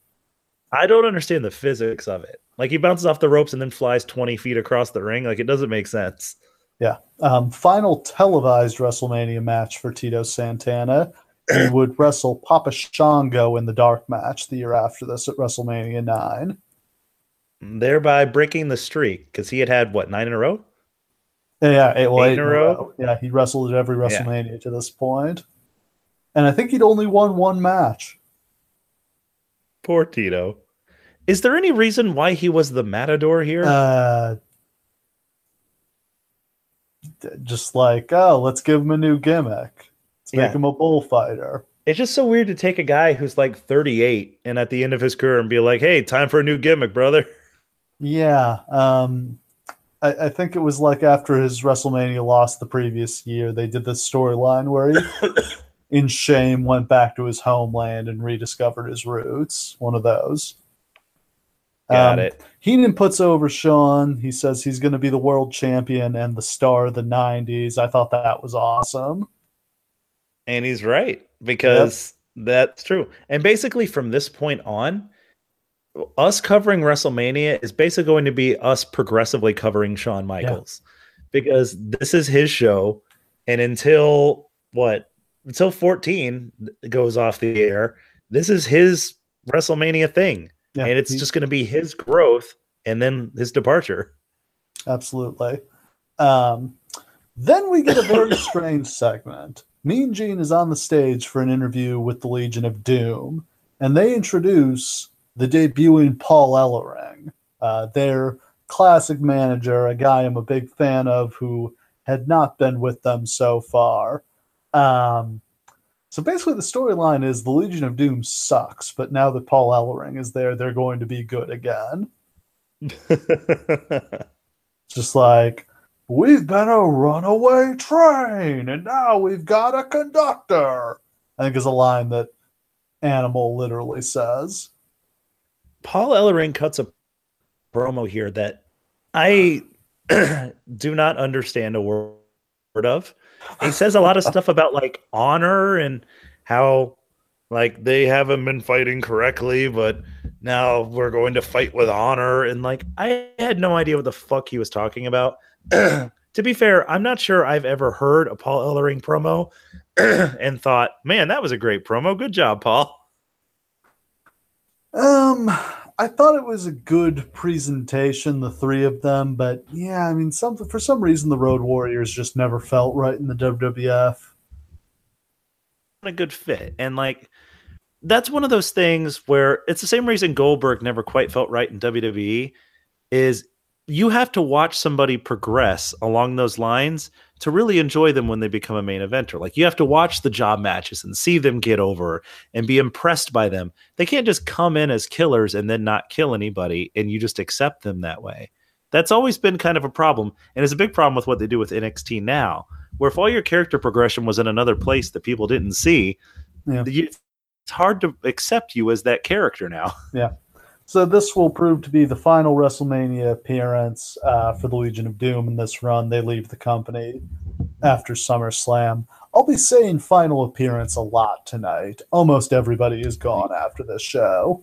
I don't understand the physics of it. Like he bounces off the ropes and then flies 20 feet across the ring. Like it doesn't make sense. Yeah. Um, final televised WrestleMania match for Tito Santana. He would wrestle Papa Shango in the dark match the year after this at WrestleMania 9. Thereby breaking the streak because he had had what nine in a row. Yeah, yeah, eight, well, Eight eight in a row? Yeah, he wrestled at every WrestleMania to this. And I think he'd only won one match. Poor Tito. Is there any reason why he was the matador here? Uh, just like, oh, let's give him a new gimmick. Let's make Yeah. him a bullfighter. it's just so weird to take a guy who's like 38 and at the end of his career and be like, "Hey, time for a new gimmick, brother." [laughs] Yeah, um, I, I think it was like after his WrestleMania loss the previous year, they did this storyline where he, [laughs] in shame, went back to his homeland and rediscovered his roots. One of those. Got Um, it. Heenan puts over Shawn. He says he's going to be the world champion and the star of the '90s. I thought that was awesome. And he's right because that's true. And basically, from this point on, us covering WrestleMania is basically going to be us progressively covering Shawn Michaels because this is his show. And until what? Until 14 goes off the air, this is his WrestleMania thing. Yeah, and it's just going to be his growth and then his departure. Absolutely. Um, then we get a very [laughs] strange segment. Mean Gene is on the stage for an interview with the Legion of Doom, and they introduce the debuting Paul Ellering, uh, their classic manager, a guy I'm a big fan of who had not been with them so far. Um, so basically, the storyline is the Legion of Doom sucks, but now that Paul Ellering is there, they're going to be good again. [laughs] Just like we've been a runaway train, and now we've got a conductor. I think is a line that Animal literally says. Paul Ellering cuts a promo here that I [clears throat] do not understand a word of he says a lot of stuff about like honor and how like they haven't been fighting correctly, but now we're going to fight with honor. And like I had no idea what the fuck he was talking about. [clears throat] to be fair, I'm not sure I've ever heard a Paul Ellering promo [clears throat] and thought, man, that was a great promo. Good job, Paul. Um, I thought it was a good presentation, the three of them, but yeah, I mean, some for some reason the Road Warriors just never felt right in the WWF. A good fit, and like that's one of those things where it's the same reason Goldberg never quite felt right in WWE. Is you have to watch somebody progress along those lines to really enjoy them when they become a main eventer. Like you have to watch the job matches and see them get over and be impressed by them. They can't just come in as killers and then not kill anybody and you just accept them that way. That's always been kind of a problem. And it's a big problem with what they do with NXT now, where if all your character progression was in another place that people didn't see, yeah. it's hard to accept you as that character now. Yeah. So this will prove to be the final WrestleMania appearance uh, for the Legion of Doom in this run. They leave the company after SummerSlam. I'll be saying final appearance a lot tonight. Almost everybody is gone after this show.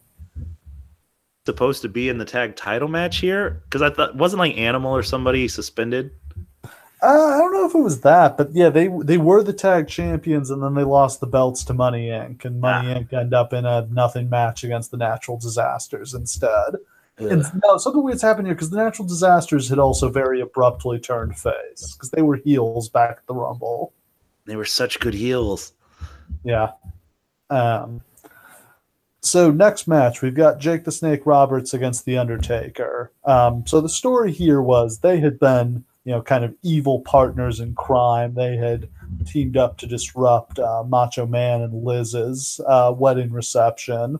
Supposed to be in the tag title match here because I thought wasn't like Animal or somebody suspended. Uh, I don't know if it was that, but yeah, they they were the tag champions, and then they lost the belts to Money Inc. And Money ah. Inc. end up in a nothing match against the Natural Disasters instead. Yeah. And no, something weird's happened here because the Natural Disasters had also very abruptly turned face because they were heels back at the Rumble. They were such good heels. Yeah. Um. So next match, we've got Jake the Snake Roberts against the Undertaker. Um. So the story here was they had been you know, kind of evil partners in crime. They had teamed up to disrupt uh, Macho Man and Liz's uh, wedding reception.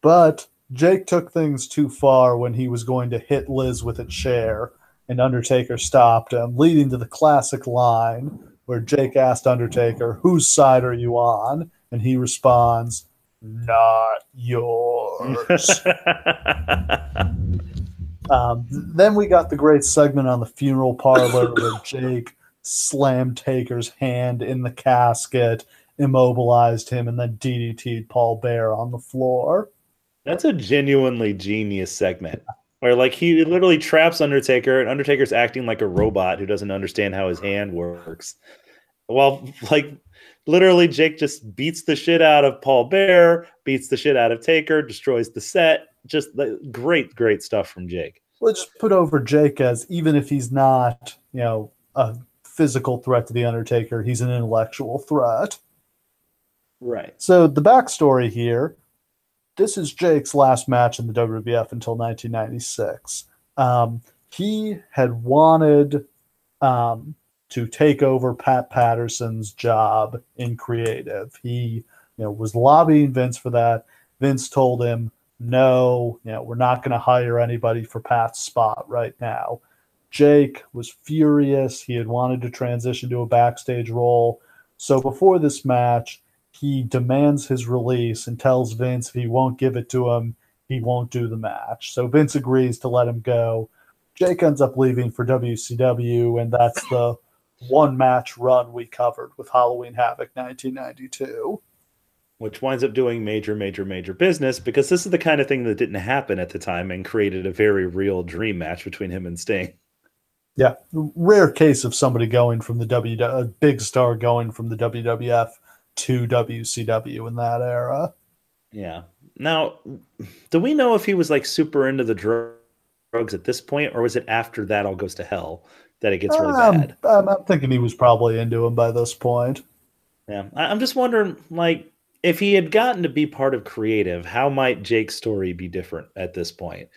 but Jake took things too far when he was going to hit Liz with a chair, and Undertaker stopped him, leading to the classic line where Jake asked Undertaker, Whose side are you on? And he responds, Not yours. [laughs] Um, then we got the great segment on the funeral parlor where [laughs] Jake slammed Taker's hand in the casket, immobilized him, and then DDT'd Paul Bearer on the floor. That's a genuinely genius segment. Where like he literally traps Undertaker, and Undertaker's acting like a robot who doesn't understand how his hand works. Well, like literally, Jake just beats the shit out of Paul Bearer, beats the shit out of Taker, destroys the set, just great, great stuff from Jake. Let's put over Jake as even if he's not, you know, a physical threat to the Undertaker, he's an intellectual threat. Right. So the backstory here: this is Jake's last match in the WWF until 1996. Um, he had wanted um, to take over Pat Patterson's job in creative. He, you know, was lobbying Vince for that. Vince told him, no, you know, we're not going to hire anybody for Pat's spot right now. Jake was furious. He had wanted to transition to a backstage role. So before this match, he demands his release and tells Vince if he won't give it to him, he won't do the match. So Vince agrees to let him go. Jake ends up leaving for WCW, and that's the one match run we covered with Halloween Havoc 1992 which winds up doing major, major, major business because this is the kind of thing that didn't happen at the time and created a very real dream match between him and Sting. Yeah, rare case of somebody going from the W, a big star going from the WWF to WCW in that era. Yeah. Now, do we know if he was like super into the drugs at this point, or was it after that all goes to hell that it gets really Um, bad? I'm, I'm thinking he was probably into him by this point. Yeah, I- I'm just wondering, like, if he had gotten to be part of creative, how might Jake's story be different at this point?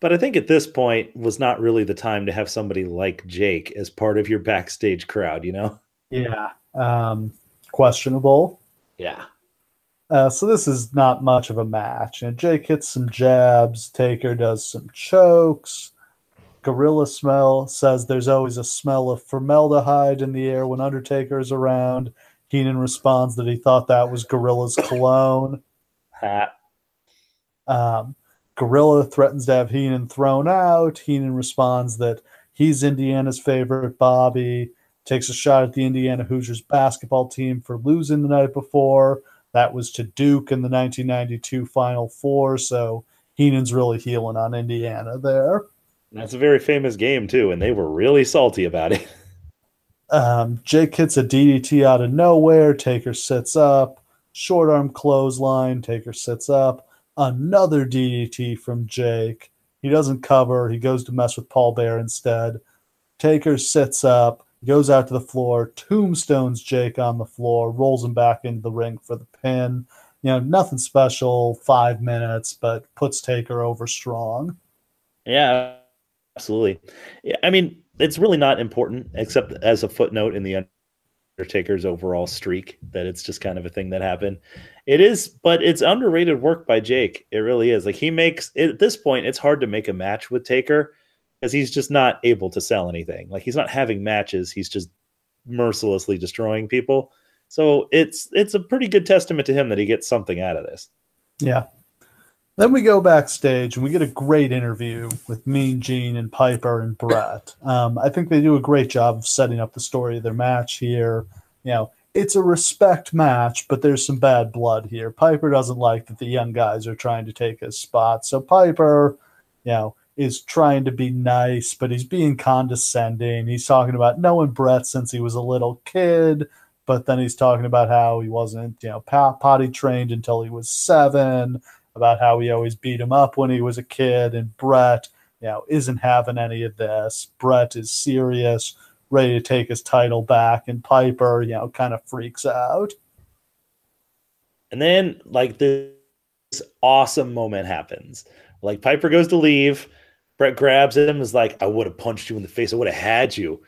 But I think at this point was not really the time to have somebody like Jake as part of your backstage crowd, you know? Yeah. Um, questionable. Yeah. Uh, so this is not much of a match. And Jake hits some jabs. Taker does some chokes. Gorilla Smell says there's always a smell of formaldehyde in the air when Undertaker is around. Heenan responds that he thought that was Gorilla's cologne. Ha. Um, Gorilla threatens to have Heenan thrown out. Heenan responds that he's Indiana's favorite Bobby. Takes a shot at the Indiana Hoosiers basketball team for losing the night before. That was to Duke in the 1992 Final Four. So Heenan's really heeling on Indiana there. That's a very famous game, too, and they were really salty about it. [laughs] Um, Jake hits a DDT out of nowhere. Taker sits up. Short arm clothesline. Taker sits up. Another DDT from Jake. He doesn't cover. He goes to mess with Paul Bearer instead. Taker sits up, goes out to the floor, tombstones Jake on the floor, rolls him back into the ring for the pin. You know, nothing special, five minutes, but puts Taker over strong. Yeah, absolutely. Yeah, I mean, it's really not important, except as a footnote in the Undertaker's overall streak, that it's just kind of a thing that happened. It is, but it's underrated work by Jake. It really is. Like he makes at this point, it's hard to make a match with Taker because he's just not able to sell anything. Like he's not having matches. He's just mercilessly destroying people. So it's it's a pretty good testament to him that he gets something out of this. Yeah. Then we go backstage and we get a great interview with Mean Gene and Piper and Bret. [laughs] Um, I think they do a great job of setting up the story of their match here. You know, it's a respect match, but there's some bad blood here. Piper doesn't like that the young guys are trying to take his spot. So Piper, you know, is trying to be nice, but he's being condescending. He's talking about knowing Bret since he was a little kid, but then he's talking about how he wasn't, you know, potty trained until he was seven about how he always beat him up when he was a kid, and Bret, you know, isn't having any of this. Bret is serious, ready to take his title back, and Piper, you know, kind of freaks out. And then, like, this awesome moment happens. Like, Piper goes to leave. Bret grabs him, is like, I would have punched you in the face. I would have had you.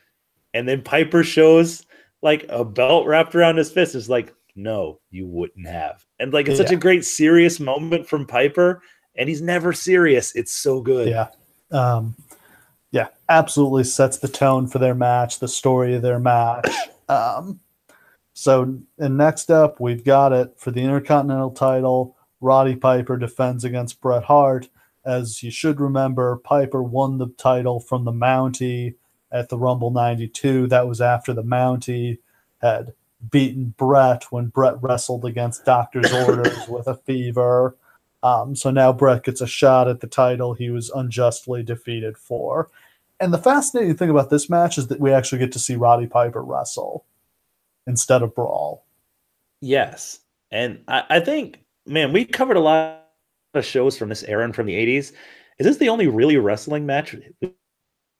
And then Piper shows like a belt wrapped around his fist. Is like, no, you wouldn't have. And like, it's such a great serious moment from Piper. And he's never serious. It's so good. Yeah. Um, yeah, absolutely sets the tone for their match, the story of their match. [coughs] Um, so, and next up, we've got it for the Intercontinental title. Roddy Piper defends against Bret Hart. As you should remember, Piper won the title from the Mountie at the Rumble 92. That was after the Mountie had beaten Bret when Bret wrestled against Doctor's [coughs] Orders with a fever. Um, so now Bret gets a shot at the title he was unjustly defeated for. And the fascinating thing about this match is that we actually get to see Roddy Piper wrestle instead of brawl. Yes. And I, I think, man, we covered a lot of shows from this era and from the 80s. Is this the only really wrestling match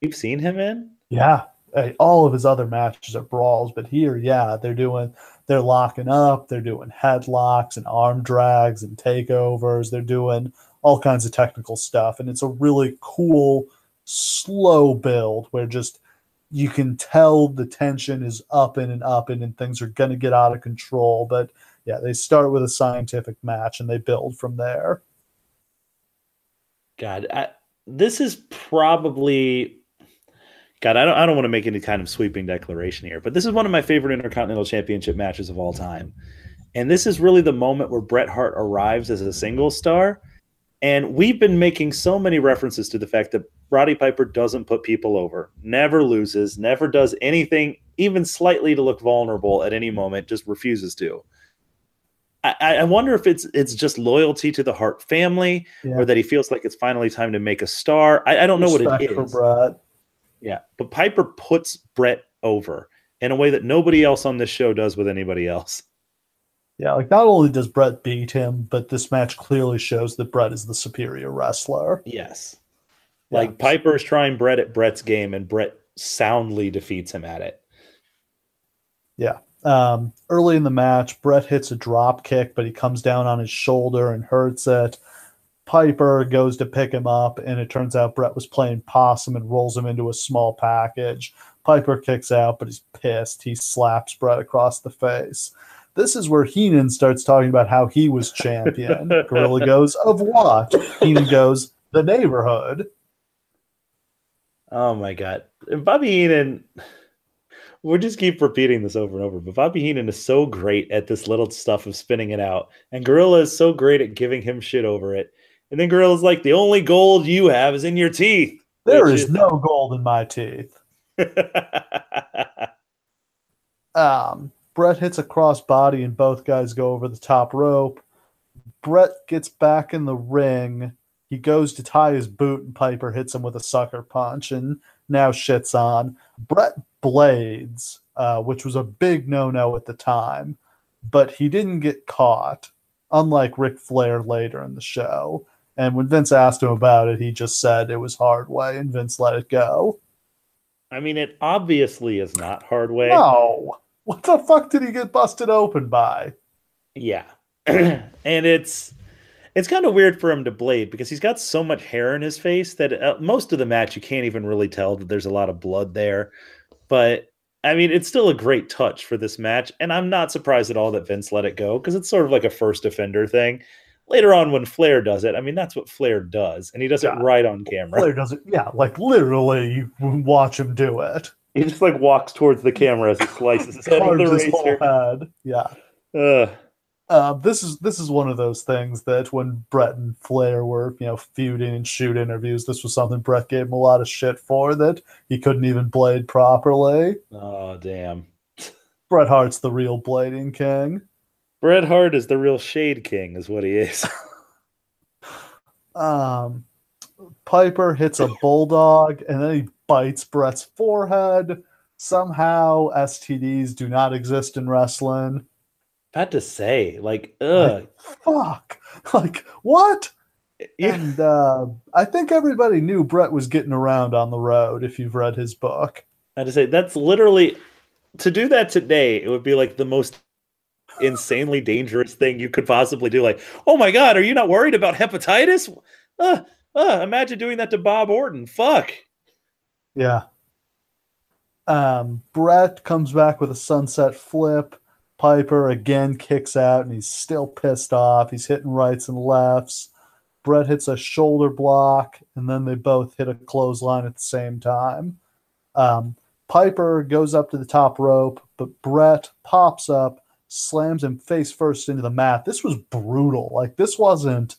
we've seen him in? Yeah, Uh, all of his other matches are brawls, but here, yeah, they're doing they're locking up, they're doing headlocks and arm drags and takeovers, they're doing all kinds of technical stuff, and it's a really cool slow build where just you can tell the tension is up and up and, and things are going to get out of control. But yeah, they start with a scientific match and they build from there. God, I, this is probably God. I don't. I don't want to make any kind of sweeping declaration here, but this is one of my favorite Intercontinental Championship matches of all time, and this is really the moment where Bret Hart arrives as a single star. And we've been making so many references to the fact that Roddy Piper doesn't put people over, never loses, never does anything even slightly to look vulnerable at any moment, just refuses to. I, I wonder if it's it's just loyalty to the Hart family, Yeah. or that he feels like it's finally time to make a star. I, I don't know what it for is. Yeah, but Piper puts Bret over in a way that nobody else on this show does with anybody else. Yeah, like not only does Bret beat him, but this match clearly shows that Bret is the superior wrestler. Yes. Like Yeah. is trying Bret at Bret's game, and Bret soundly defeats him at it. Yeah. Um, early in the match, Bret hits a drop kick, but he comes down on his shoulder and hurts it. Piper goes to pick him up, and it turns out Bret was playing possum and rolls him into a small package. Piper kicks out, but he's pissed. He slaps Bret across the face. This is where Heenan starts talking about how he was champion. [laughs] Gorilla goes, Of what? Heenan goes, The neighborhood. Oh my god, Bobby Heenan. We'll just keep repeating this over and over, but Bobby Heenan is so great at this little stuff of spinning it out, and Gorilla is so great at giving him shit over it. And then Gorilla's like, "The only gold you have is in your teeth." There is, is no gold in my teeth. [laughs] Um, Bret hits a cross body and both guys go over the top rope. Bret gets back in the ring. He goes to tie his boot and Piper hits him with a sucker punch and now shits on. Bret blades, uh, which was a big no no at the time, but he didn't get caught, unlike Ric Flair later in the show. And when Vince asked him about it, he just said it was hard way and Vince let it go. I mean, it obviously is not hard way. No. What the fuck did he get busted open by? Yeah. [clears throat] and it's it's kind of weird for him to blade because he's got so much hair in his face that uh, most of the match you can't even really tell that there's a lot of blood there. But I mean, it's still a great touch for this match, and I'm not surprised at all that Vince let it go because it's sort of like a first offender thing. Later on, when Flair does it, I mean, that's what Flair does, and he does Yeah. it right on camera. Flair doesn't, yeah, like literally, you watch him do it. He just like walks towards the camera as he slices his head with the his whole razor. head. Yeah. Ugh. Uh, this is this is one of those things that when Bret and Flair were you know feuding and shoot interviews, this was something Bret gave him a lot of shit for that he couldn't even blade properly. oh damn. Bret Hart's the real blading king. Bret Hart is the real Shade King, is what he is. [laughs] Um, Piper hits a bulldog and then he bites Bret's forehead. Somehow, STDs do not exist in wrestling. Had to say, like, ugh. Fuck. [laughs] Like, what? [laughs] Yeah. And uh, I think everybody knew Bret was getting around on the road if you've read his book. I had to say that's literally to do that today. It would be like the most insanely dangerous thing you could possibly do. Like, oh my god, are you not worried about hepatitis? Uh, uh, imagine doing that to Bob Orton. Fuck. Yeah. Um, Bret comes back with a sunset flip. Piper again kicks out and he's still pissed off. He's hitting rights and lefts. Bret hits a shoulder block and then they both hit a clothesline at the same time. Um, Piper goes up to the top rope, but Bret pops up, slams him face first into the mat. This was brutal. Like this wasn't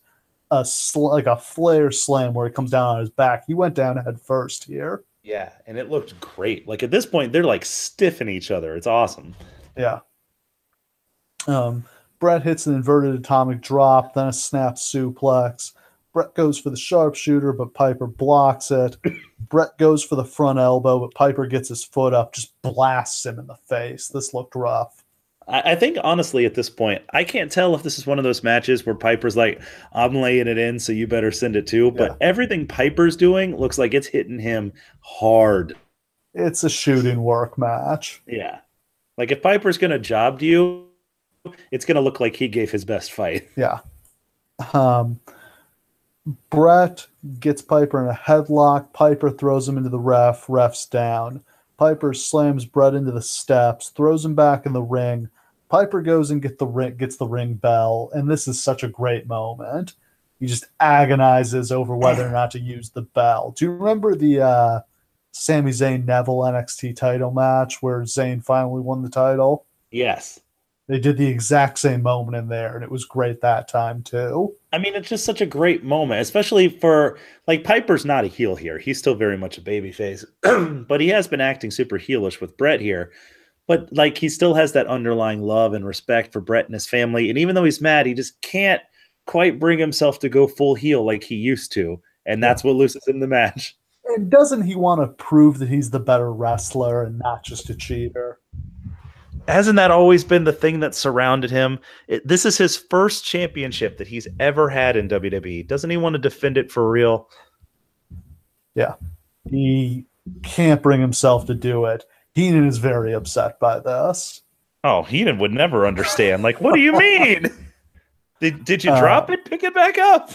a sl- like a Flair slam where he comes down on his back. He went down head first here. Yeah, and it looked great. Like at this point, they're like stiffing each other. It's awesome. Yeah. Um, Bret hits an inverted atomic drop, then a snap suplex. Bret goes for the sharpshooter, but Piper blocks it. [coughs] Bret goes for the front elbow, but Piper gets his foot up, just blasts him in the face. This looked rough. I, I think honestly, at this point, I can't tell if this is one of those matches where Piper's like, "I'm laying it in, so you better send it too." But Yeah. everything Piper's doing looks like it's hitting him hard. It's a shooting work match. Yeah. Like if Piper's gonna job to you, it's gonna look like he gave his best fight. [laughs] Yeah. Um, Bret gets Piper in a headlock. Piper throws him into the ref. Ref's down. Piper slams Bret into the steps, throws him back in the ring. Piper goes and get the ring, gets the ring bell, and this is such a great moment. He just agonizes over whether or not to use the bell. Do you remember the uh, Sami Zayn Neville NXT title match where Zayn finally won the title? Yes. They did the exact same moment in there, and it was great that time too. I mean, it's just such a great moment, especially for like Piper's not a heel here. He's still very much a babyface, [clears throat] but he has been acting super heelish with Bret here. But like he still has that underlying love and respect for Bret and his family. And even though he's mad, he just can't quite bring himself to go full heel like he used to. And that's what loses him the match. And doesn't he want to prove that he's the better wrestler and not just a cheater? Hasn't that always been the thing that surrounded him? It, this is his first championship that he's ever had in WWE. Doesn't he want to defend it for real? Yeah. He can't bring himself to do it. Heenan is very upset by this. Oh, Heenan would never understand. Like, what do you mean? [laughs] did, did you drop uh, it? Pick it back up.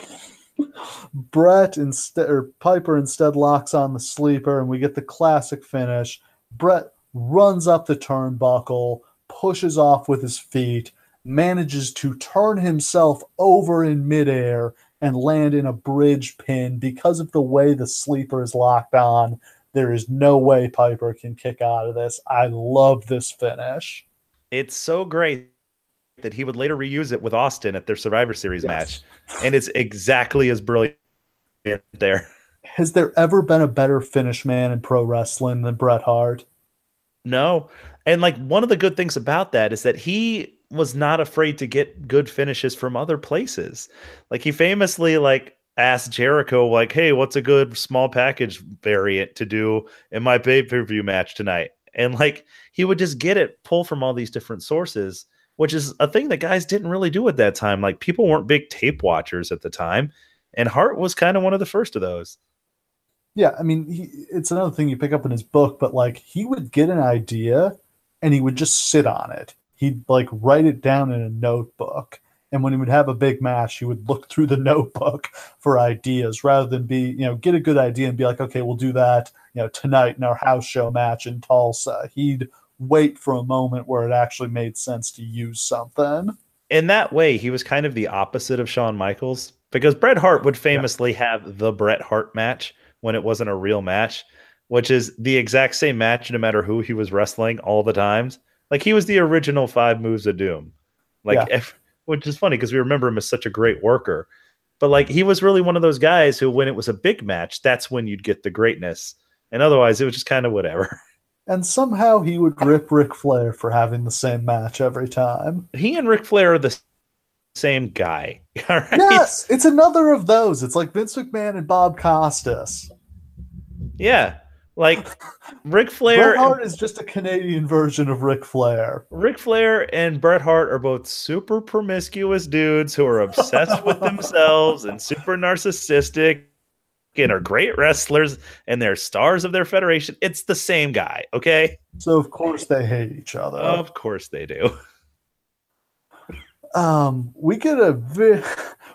Bret instead or Piper instead locks on the sleeper, and we get the classic finish. Bret runs up the turnbuckle, pushes off with his feet, manages to turn himself over in midair and land in a bridge pin because of the way the sleeper is locked on. There is no way Piper can kick out of this. I love this finish. It's so great that he would later reuse it with Austin at their Survivor Series yes. match. And it's exactly as brilliant there. Has there ever been a better finish man in pro wrestling than Bret Hart? No. And like one of the good things about that is that he was not afraid to get good finishes from other places. Like he famously like asked Jericho like, "Hey, what's a good small package variant to do in my pay-per-view match tonight?" And like he would just get it pull from all these different sources, which is a thing that guys didn't really do at that time. Like people weren't big tape watchers at the time, and Hart was kind of one of the first of those. Yeah, I mean, he, it's another thing you pick up in his book, but like he would get an idea and he would just sit on it. He'd like write it down in a notebook. And when he would have a big match, he would look [laughs] through the notebook for ideas rather than be, you know, get a good idea and be like, okay, we'll do that, you know, tonight in our house show match in Tulsa. He'd wait for a moment where it actually made sense to use something. In that way, he was kind of the opposite of Shawn Michaels because Bret Hart would famously yeah. have the Bret Hart match when it wasn't a real match, which is the exact same match no matter who he was wrestling all the times. Like he was the original five moves of doom. Like yeah. if, which is funny because we remember him as such a great worker. But like he was really one of those guys who when it was a big match, that's when you'd get the greatness. And otherwise it was just kind of whatever. [laughs] And somehow he would rip Ric Flair for having the same match every time. He and Ric Flair are the same guy. [laughs] Right? Yes, it's another of those. It's like Vince McMahon and Bob Costas. Yeah. Like Ric Flair. Bret Hart is just a Canadian version of Ric Flair. Ric Flair and Bret Hart are both super promiscuous dudes who are obsessed with [laughs] themselves and super narcissistic and are great wrestlers and they're stars of their federation. It's the same guy, okay? So of course they hate each other. Of course they do. Um, we get a vi-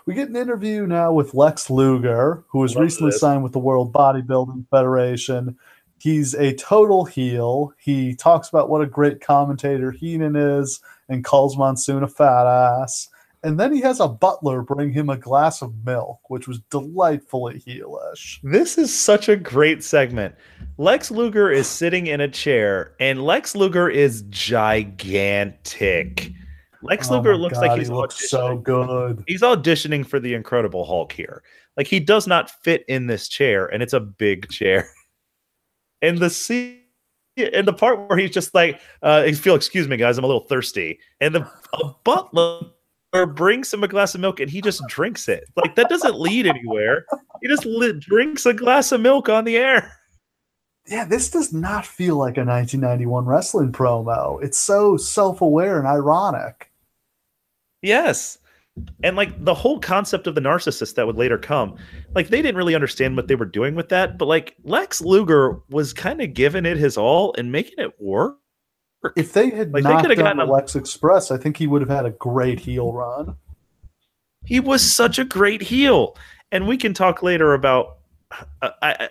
we get an interview now with Lex Luger, who was Love recently this. signed with the World Bodybuilding Federation. He's a total heel. He talks about what a great commentator Heenan is and calls Monsoon a fat ass. And then he has a butler bring him a glass of milk, which was delightfully heelish. This is such a great segment. Lex Luger is sitting in a chair, and Lex Luger is gigantic. Lex oh Luger looks God, like he's he looks so good. He's auditioning for the Incredible Hulk here. Like he does not fit in this chair, and it's a big chair. [laughs] And the scene and the part where he's just like, uh, "Feel, excuse me, guys, I'm a little thirsty," and the butler brings him a glass of milk, and he just drinks it. Like that doesn't lead anywhere. He just li- drinks a glass of milk on the air. Yeah, this does not feel like a 1991 wrestling promo. It's so self-aware and ironic. Yes. And like the whole concept of the narcissist that would later come, like they didn't really understand what they were doing with that, but like Lex Luger was kind of giving it his all and making it work. If they had like not they done the Lex Express, I think he would have had a great heel run. He was such a great heel, and we can talk later about. Uh, I,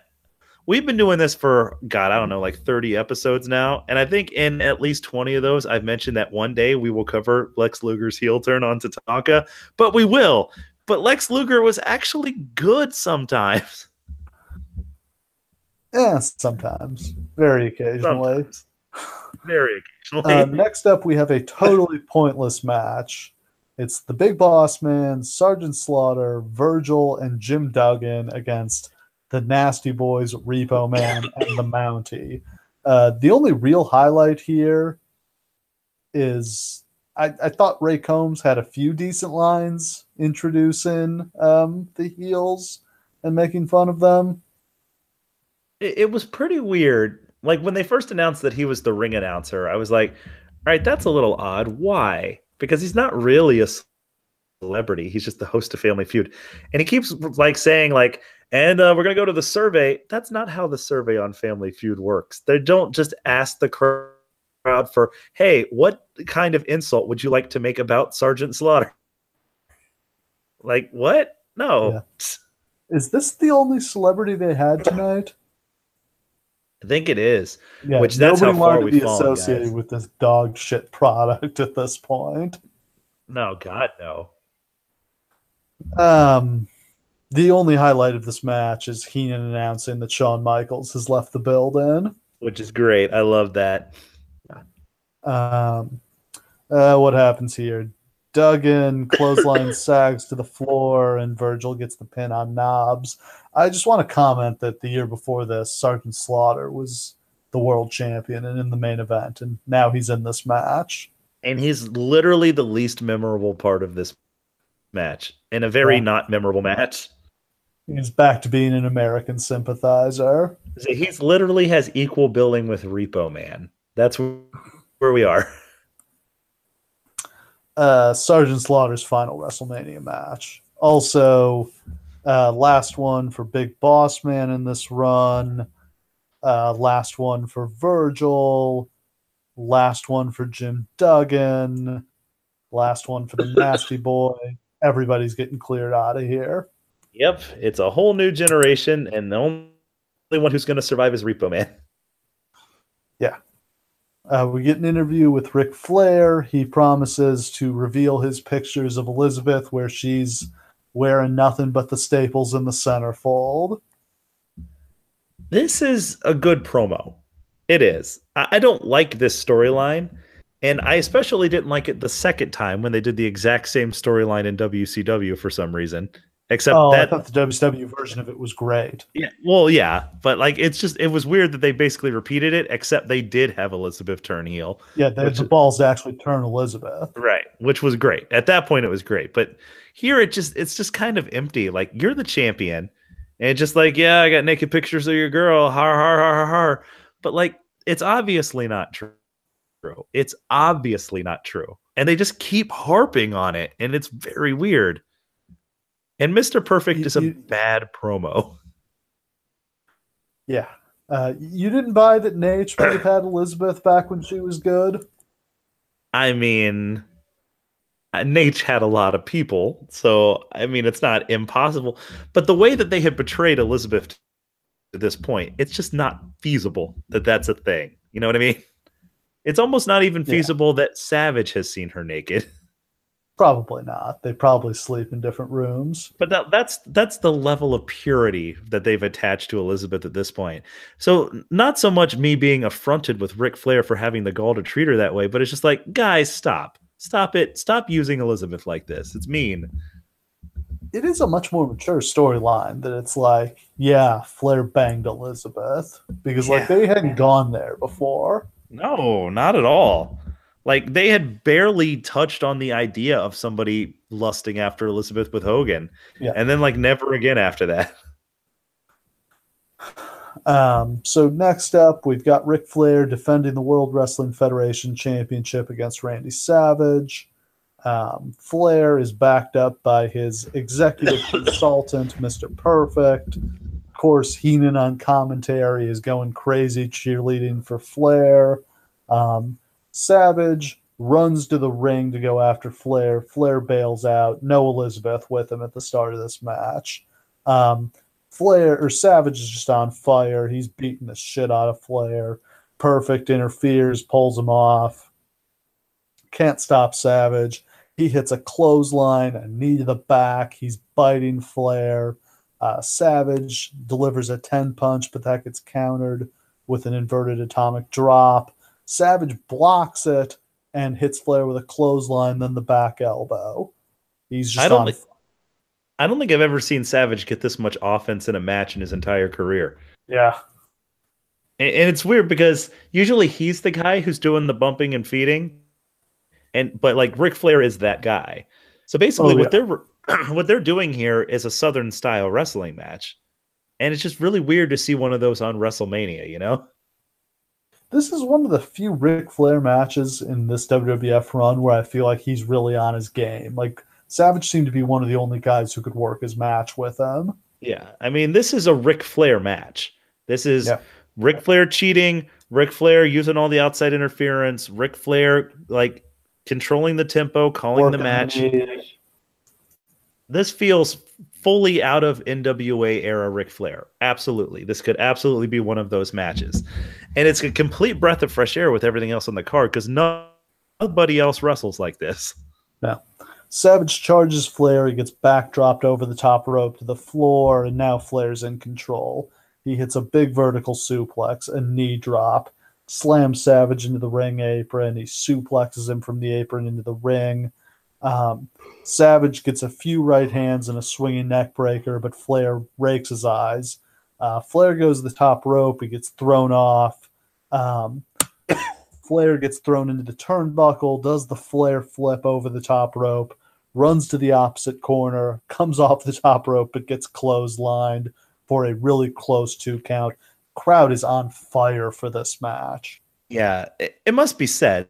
we've been doing this for god i don't know like 30 episodes now. And i think in at least 20 of those i've mentioned that one day we will cover lex luger's heel turn on tatanka but we will. But lex luger was actually good sometimes. [laughs] Yeah sometimes. Very occasionally. Sometimes. very occasionally. Uh, next up we have a totally [laughs] pointless match. It's the big boss man sergeant slaughter virgil and jim duggan against the Nasty Boys, Repo [laughs] Man, and the Mountie. Uh, the only real highlight here is I, I, thought Ray Combs had a few decent lines introducing um, the heels and making fun of them. It, it was pretty weird. Like when they first announced that he was the ring announcer, I was like, all right, that's a little odd. Why? Because he's not really a celebrity. He's just the host of Family Feud, and he keeps like saying like, "And uh, we're gonna go to the survey." That's not how the survey on Family Feud works. They don't just ask the crowd for, "Hey, what kind of insult would you like to make about Sergeant Slaughter?" Like what? No. Yeah. Is this the only celebrity they had tonight? I think it is. Yeah, Which that's nobody how far wanted to be fallen, associated guys. with this dog shit product [laughs] at this point. No, God, no. Um, the only highlight of this match is Heenan announcing that Shawn Michaels has left the building. Which is great. I love that. Um, uh, what happens here? Duggan clothesline [laughs] sags to the floor, and Virgil gets the pin on Knobbs. I just want to comment that the year before this, Sergeant Slaughter was the world champion and in the main event, and now he's in this match. And he's literally the least memorable part of this match in a very Yeah. not memorable match. He's back to being an American sympathizer. So He's literally has equal billing with Repo Man. That's where we are. uh, Sergeant Slaughter's final WrestleMania match. Also, uh, last one for Big Boss Man in this run. Uh, last one for Virgil. Last one for Jim Duggan. Last one for the [laughs] Nasty Boy. Everybody's getting cleared out of here. Yep, it's a whole new generation, and the only one who's going to survive is Repo Man. Yeah. Uh, we get an interview with Ric Flair. He promises to reveal his pictures of Elizabeth where she's wearing nothing but the staples in the centerfold. This is a good promo. It is. I, I don't like this storyline, and I especially didn't like it the second time when they did the exact same storyline in WCW for some reason. Except Oh, that I thought the WCW version of it was great. Yeah, well, yeah, but like it's just it was weird that they basically repeated it, except they did have Elizabeth turn heel, Yeah, they the balls actually turn Elizabeth. right? Which was great. At that point, it was great, but here it just it's just kind of empty. Like you're the champion, and just like yeah, I got naked pictures of your girl, har har har har har. But like it's obviously not true. It's obviously not true, and they just keep harping on it, and it's very weird. And Mr. Perfect You- is a you- bad promo. Yeah. Uh, you didn't buy that Naitch had Elizabeth back when she was good? I mean, uh, Naitch had a lot of people, so I mean, it's not impossible. But the way that they had betrayed Elizabeth to this point, it's just not feasible that that's a thing. You know what I mean? It's almost not even Yeah. feasible that Savage has seen her naked. [laughs] Probably not. They probably sleep in different rooms. But that, that's that's the level of purity that they've attached to Elizabeth at this point. So not so much me being affronted with Ric Flair for having the gall to treat her that way, but it's just like, guys, stop, stop it, stop using Elizabeth like this. It's mean. It is a much more mature storyline that it's like, yeah, Flair banged Elizabeth because like they hadn't gone there before. No, not at all. Like they had barely touched on the idea of somebody lusting after Elizabeth with Hogan, Yeah. and then like never again after that. [laughs] Um, so next up, we've got Ric Flair defending the World Wrestling Federation Championship against Randy Savage. Um, Flair is backed up by his executive [laughs] consultant, Mr. Perfect. Course, Heenan on commentary is going crazy cheerleading for Flair. Um, Savage runs to the ring to go after Flair. Flair bails out. No Elizabeth with him at the start of this match. Um, Flair or Savage is just on fire. He's beating the shit out of Flair. Perfect interferes, pulls him off. Can't stop Savage. He hits a clothesline, a knee to the back. He's biting Flair. Uh, Savage delivers a 10 punch, but that gets countered with an inverted atomic drop. Savage blocks it and hits Flair with a clothesline, then the back elbow. He's just I don't on think- I don't think I've ever seen Savage get this much offense in a match in his entire career. yeah. And, and it's weird because usually he's the guy who's doing the bumping and feeding, and but like Ric Flair is that guy. So basically, Oh, what they're [clears throat] what they're doing here is a Southern style wrestling match, and it's just really weird to see one of those on WrestleMania. You know? This is one of the few Ric Flair matches in this WWF run where I feel like he's really on his game. Like Savage seemed to be one of the only guys who could work his match with him. Yeah, I mean, this is a Ric Flair match. This is Yeah. Ric Flair cheating, Ric Flair using all the outside interference, Ric Flair like controlling the tempo, calling the match. knee. This feels fully out of NWA era Ric Flair. Absolutely. This could absolutely be one of those matches. And it's a complete breath of fresh air with everything else on the card because nobody else wrestles like this. No. Savage charges Flair. He gets backdropped over the top rope to the floor, and now Flair's in control. He hits a big vertical suplex, a knee drop, slams Savage into the ring apron. He suplexes him from the apron into the ring. Um, Savage gets a few right hands and a swinging neck breaker, but Flair rakes his eyes. Uh, Flair goes to the top rope. He gets thrown off. Um, [coughs] Flair gets thrown into the turnbuckle, does the Flair flip over the top rope, runs to the opposite corner, comes [laughs] off the top rope, but gets clotheslined for a really close two count. Crowd is on fire for this match. Yeah, it, it must be said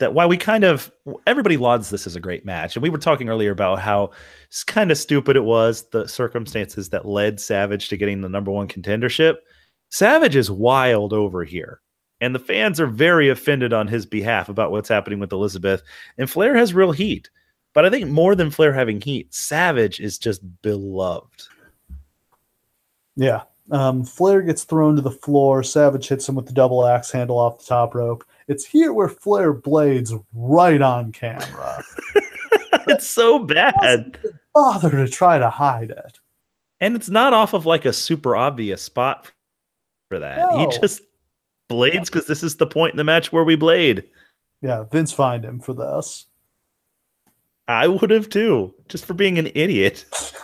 that while we kind of everybody lauds this as a great match, and we were talking earlier about how kind of stupid it was the circumstances that led Savage to getting the number one contendership. Savage is wild over here, and the fans are very offended on his behalf about what's happening with Elizabeth. And Flair has real heat, but I think more than Flair having heat, Savage is just beloved. Yeah. Um, Flair gets thrown to the floor. Savage hits him with the double axe handle off the top rope. It's here where Flair blades right on camera. [laughs] it's so bad. Bother to try to hide it. And it's not off of like a super obvious spot for that. No. He just blades because this is the point in the match where we blade. Yeah, Vince fined him for this. I would have too, just for being an idiot. [laughs]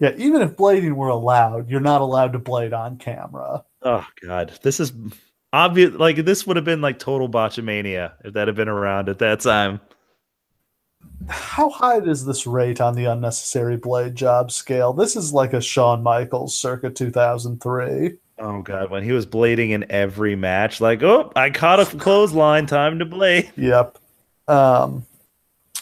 Yeah, even if blading were allowed, you're not allowed to blade on camera. Oh god, this is obvious. Like this would have been like total botchamania if that had been around at that time. How high does this rate on the unnecessary blade job scale? This is like a Shawn Michaels circa 2003. Oh god, when he was blading in every match, like, oh, I caught a clothesline, time to blade. Yep. Um,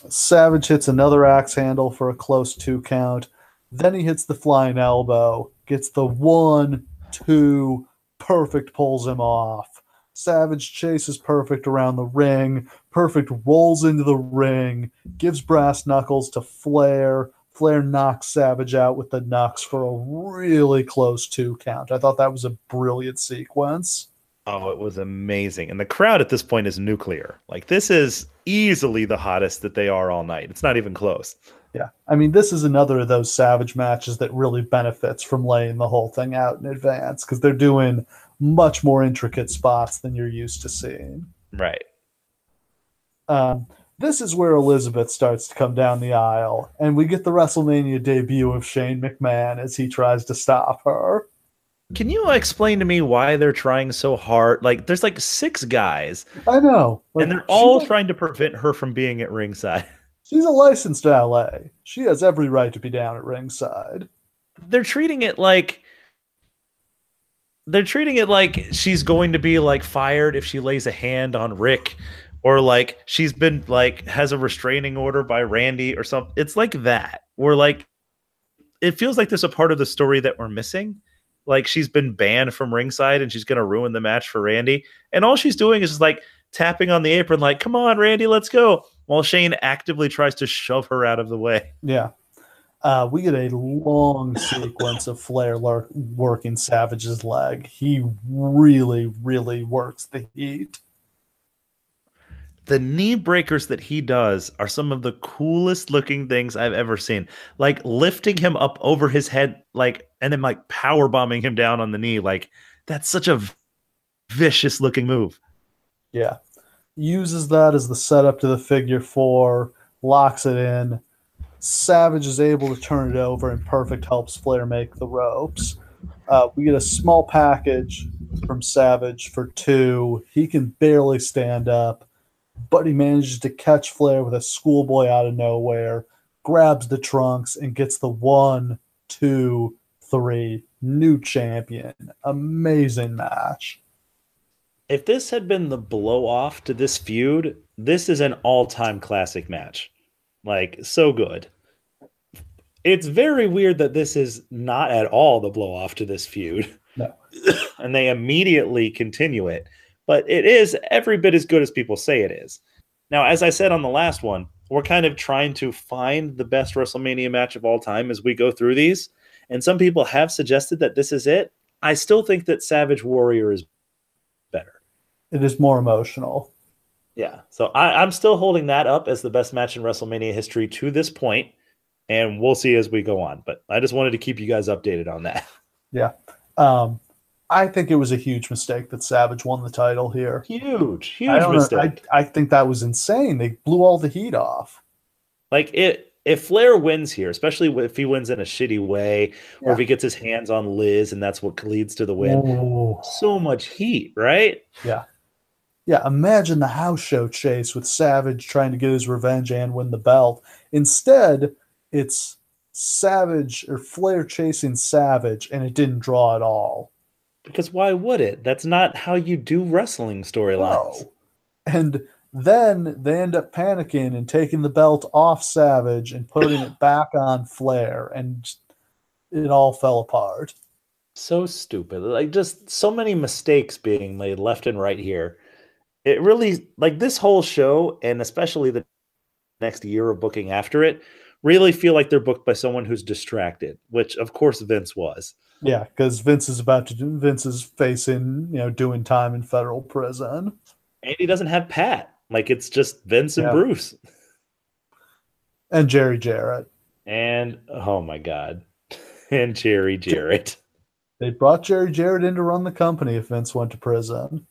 Savage hits another axe handle for a close two count. Then he hits the flying elbow, gets the one, two, perfect pulls him off. Savage chases Perfect around the ring. Perfect rolls into the ring, gives brass knuckles to Flair. Flair knocks Savage out with the knucks for a really close two count. I thought that was a brilliant sequence. Oh, it was amazing. And the crowd at this point is nuclear. Like this is easily the hottest that they are all night. It's not even close. Yeah. I mean, this is another of those Savage matches that really benefits from laying the whole thing out in advance because they're doing much more intricate spots than you're used to seeing. Right. Um, this is where Elizabeth starts to come down the aisle, and we get the WrestleMania debut of Shane McMahon as he tries to stop her. Can you explain to me why they're trying so hard? Like there's like six guys I know. like, and they're all trying to prevent her from being at ringside. [laughs] She's a licensed valet. She has every right to be down at ringside. They're treating it like they're treating it like she's going to be like fired if she lays a hand on Rick or like she's been like has a restraining order by Randy or something. It's like that. We're like it feels like there's a part of the story that we're missing. Like she's been banned from ringside and she's going to ruin the match for Randy. And all she's doing is just like tapping on the apron, like, come on, Randy, let's go. While Shane actively tries to shove her out of the way. Yeah. Uh, we get a long sequence of Flair lar- working Savage's leg. He really, really works the heat. The knee breakers that he does are some of the coolest looking things I've ever seen. Like lifting him up over his head, like, and then like power bombing him down on the knee. Like, that's such a v- vicious looking move. Yeah. Uses that as the setup to the figure four, locks it in. Savage is able to turn it over, and Perfect helps Flair make the ropes. Uh, we get a small package from Savage for two. He can barely stand up, but he manages to catch Flair with a schoolboy out of nowhere, grabs the trunks, and gets the one, two, three. New champion. Amazing match. If this had been the blow off to this feud, this is an all time classic match. Like so good. It's very weird that this is not at all the blow off to this feud. No. [coughs] and they immediately continue it. But it is every bit as good as people say it is. Now, as I said on the last one, we're kind of trying to find the best WrestleMania match of all time as we go through these. And some people have suggested that this is it. I still think that Savage Warrior is. It is more emotional. Yeah. So I, I'm still holding that up as the best match in WrestleMania history to this point, and we'll see as we go on. But I just wanted to keep you guys updated on that. [laughs] Yeah. Um, I think it was a huge mistake that Savage won the title here. Huge, huge I mistake. I, I think that was insane. They blew all the heat off. Like it, if Flair wins here, especially if he wins in a shitty way, or if he gets his hands on Liz and that's what leads to the win, so much heat, right? Yeah. Yeah, imagine the house show chase with Savage trying to get his revenge and win the belt. Instead, it's Savage or Flair chasing Savage, and it didn't draw at all. Because why would it? That's not how you do wrestling storylines. No. And then they end up panicking and taking the belt off Savage and putting it [coughs] back on Flair, and it all fell apart. So stupid. Like just so many mistakes being made left and right here. It really like this whole show and especially the next year of booking after it really feel like they're booked by someone who's distracted, which of course Vince was. Yeah, because Vince is about to do, Vince is facing, you know, doing time in federal prison. And he doesn't have Pat. Like it's just Vince and Yeah. Bruce. And Jerry Jarrett. And oh my god. [laughs] And Jerry Jarrett. They brought Jerry Jarrett in to run the company if Vince went to prison.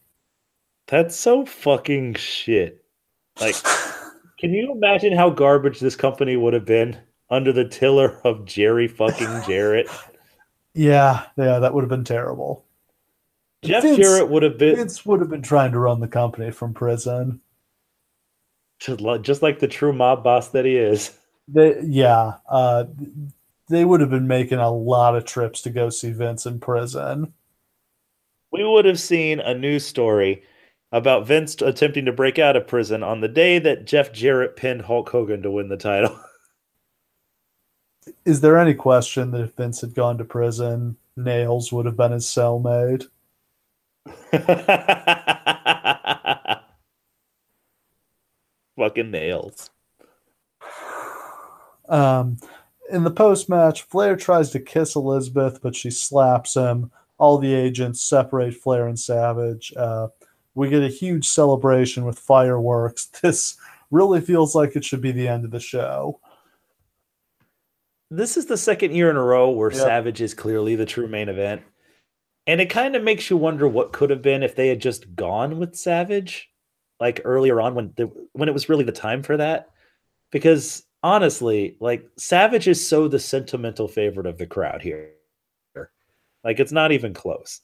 That's so fucking shit. Like [laughs] Can you imagine how garbage this company would have been under the tiller of Jerry fucking Jarrett? [laughs] Yeah, yeah, that would have been terrible. Jeff Vince- Jarrett would have been Vince would have been trying to run the company from prison. just like the true mob boss that he is. They, yeah, uh, they would have been making a lot of trips to go see Vince in prison. We would have seen a news story about Vince attempting to break out of prison on the day that Jeff Jarrett pinned Hulk Hogan to win the title. [laughs] Is there any question that if Vince had gone to prison, Nailz would have been his cellmate? [laughs] Fucking Nailz. Um, in the post match, Flair tries to kiss Elizabeth, but she slaps him. All the agents separate Flair and Savage. Uh, we get a huge celebration with fireworks. [laughs] This really feels like it should be the end of the show. This is the second year in a row where Yep. Savage is clearly the true main event. And it kind of makes you wonder what could have been if they had just gone with Savage like earlier on when the, when it was really the time for that. Because honestly, like Savage is so the sentimental favorite of the crowd here. Like it's not even close.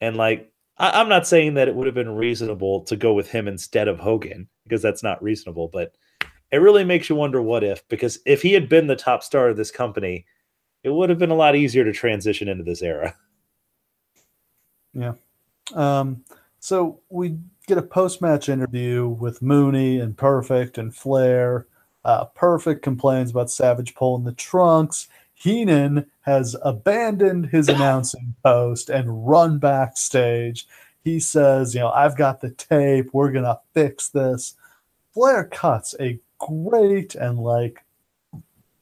And like I, I'm not saying that it would have been reasonable to go with him instead of Hogan because that's not reasonable, but it really makes you wonder what if because if he had been the top star of this company, it would have been a lot easier to transition into this era. [laughs] Yeah. Um, so we get a post match interview with Mooney and Perfect and Flair. Uh, Perfect complains about Savage pulling the trunks. Heenan has abandoned his [laughs] announcing post and run backstage. He says, You know, I've got the tape. We're going to fix this. Flair cuts a great and like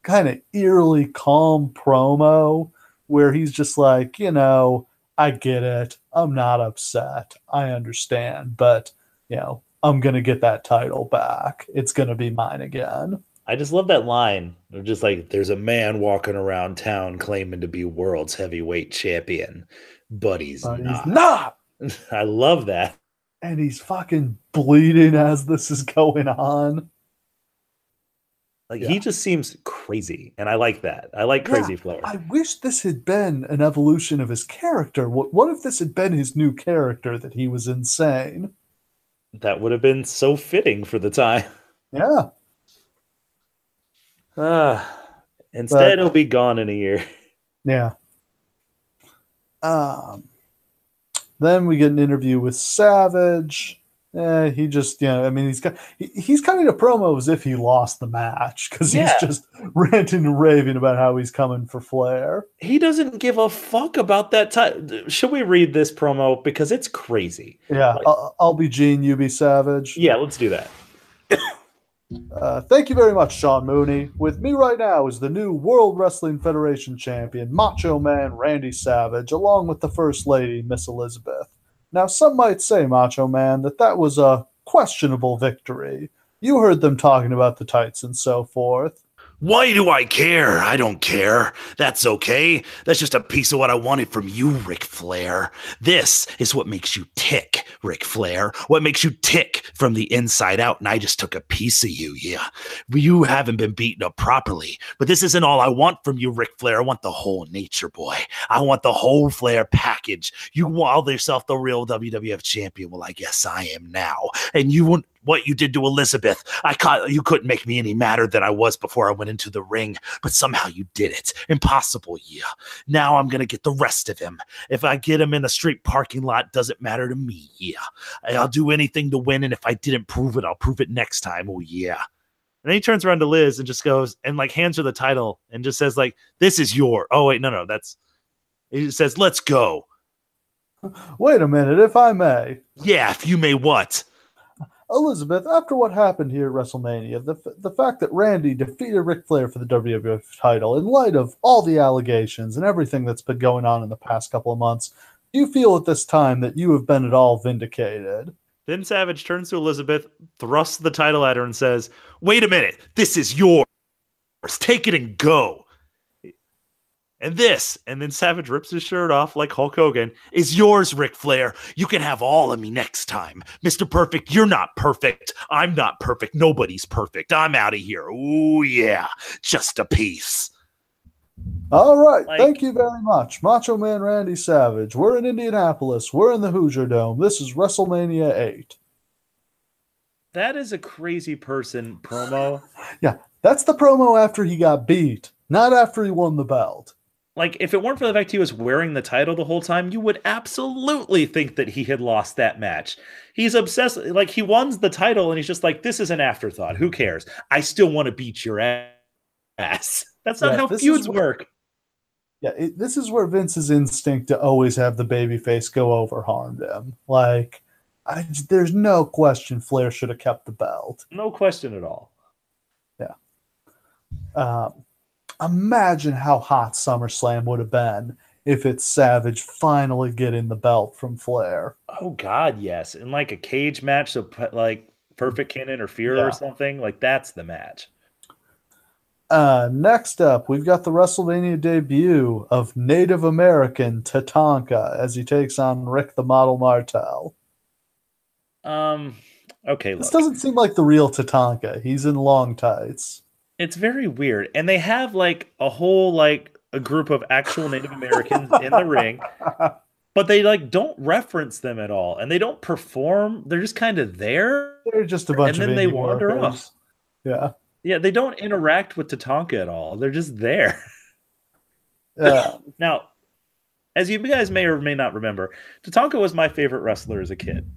kind of eerily calm promo where he's just like, You know, I get it. I'm not upset. I understand, but you know, I'm gonna get that title back. It's gonna be mine again. I just love that line. They're just like, there's a man walking around town claiming to be world's heavyweight champion, but he's But not. he's not, [laughs] I love that. and he's fucking bleeding as this is going on. Like Yeah. he just seems crazy, and I like that. I like Yeah, crazy Flair. I wish this had been an evolution of his character. What what if this had been his new character that he was insane? That would have been so fitting for the time. Yeah. Ah, instead, he'll be gone in a year. [laughs] Yeah. Um, then we get an interview with Savage. Eh, he just, you know, I mean, he's got he, he's cutting a promo as if he lost the match because Yeah. he's just [laughs] ranting and raving about how he's coming for Flair. He doesn't give a fuck about that time. Should we read this promo because it's crazy? Yeah, Like- I'll, I'll be Gene, you be Savage. Yeah, let's do that. [coughs] Uh, thank you very much, Sean Mooney. With me right now is the new World Wrestling Federation champion, Macho Man Randy Savage, along with the First Lady, Miss Elizabeth. Now, some might say, Macho Man, that that was a questionable victory. You heard them talking about the tights and so forth. Why do I care? I don't care. That's okay. That's just a piece of what I wanted from you, Ric Flair. This is what makes you tick, Ric Flair. What makes you tick from the inside out. And I just took a piece of you, yeah. You haven't been beaten up properly. But this isn't all I want from you, Ric Flair. I want the whole nature boy. I want the whole Flair package. You call yourself the real WWF champion. Well, I guess I am now. And you won't what you did to Elizabeth. I caught you couldn't make me any madder than I was before I went into the ring, but somehow you did it. Impossible, yeah. Now I'm gonna get the rest of him. If I get him in a street parking lot, doesn't matter to me, yeah. I'll do anything to win, and if I didn't prove it, I'll prove it next time. Oh yeah. And then he turns around to Liz and just goes and like hands her the title and just says like, "This is your." Oh wait, no, no, that's. He says, "Let's go." Wait a minute, if I may. Yeah, if you may what? Elizabeth, after what happened here at WrestleMania, the, the fact that Randy defeated Ric Flair for the WWF title, in light of all the allegations and everything that's been going on in the past couple of months, do you feel at this time that you have been at all vindicated? Then Savage turns to Elizabeth, thrusts the title at her, and says, Wait a minute. This is yours. Take it and go. "And this," and then Savage rips his shirt off like Hulk Hogan. is yours, Ric Flair. You can have all of me next time. Mr. Perfect, you're not perfect. I'm not perfect. Nobody's perfect. I'm out of here. Ooh, yeah. Just a piece. All right, Like- thank you very much. Macho Man Randy Savage. We're in Indianapolis. We're in the Hoosier Dome. This is WrestleMania 8. That is a crazy person promo. [laughs] Yeah. That's the promo after he got beat, not after he won the belt. Like, if it weren't for the fact he was wearing the title the whole time, you would absolutely think that he had lost that match. He's obsessed, like, he won the title and he's just like, this is an afterthought. Who cares? I still want to beat your ass. [laughs] That's not Yeah, how feuds work. Yeah, it, this is where Vince's instinct to always have the babyface go over harmed him. Like, I, there's no question Flair should have kept the belt. No question at all. Yeah. Um, imagine how hot SummerSlam would have been if it's Savage finally getting the belt from Flair. Oh, God, yes. In like a cage match, so like Perfect can't interfere Yeah. or something, like, that's the match. Uh, next up, we've got the WrestleMania debut of Native American Tatanka as he takes on Rick the Model Martel. Um, okay, This look. doesn't seem like the real Tatanka. He's in long tights. It's very weird. And they have like a whole like a group of actual Native Americans in the ring, [laughs] but they like don't reference them at all and they don't perform. They're just kind of there. They're just a bunch And then they wander workers. off. Yeah. Yeah, they don't interact with Tatanka at all. They're just there. [laughs] Yeah. Now, as you guys may or may not remember, Tatanka was my favorite wrestler as a kid.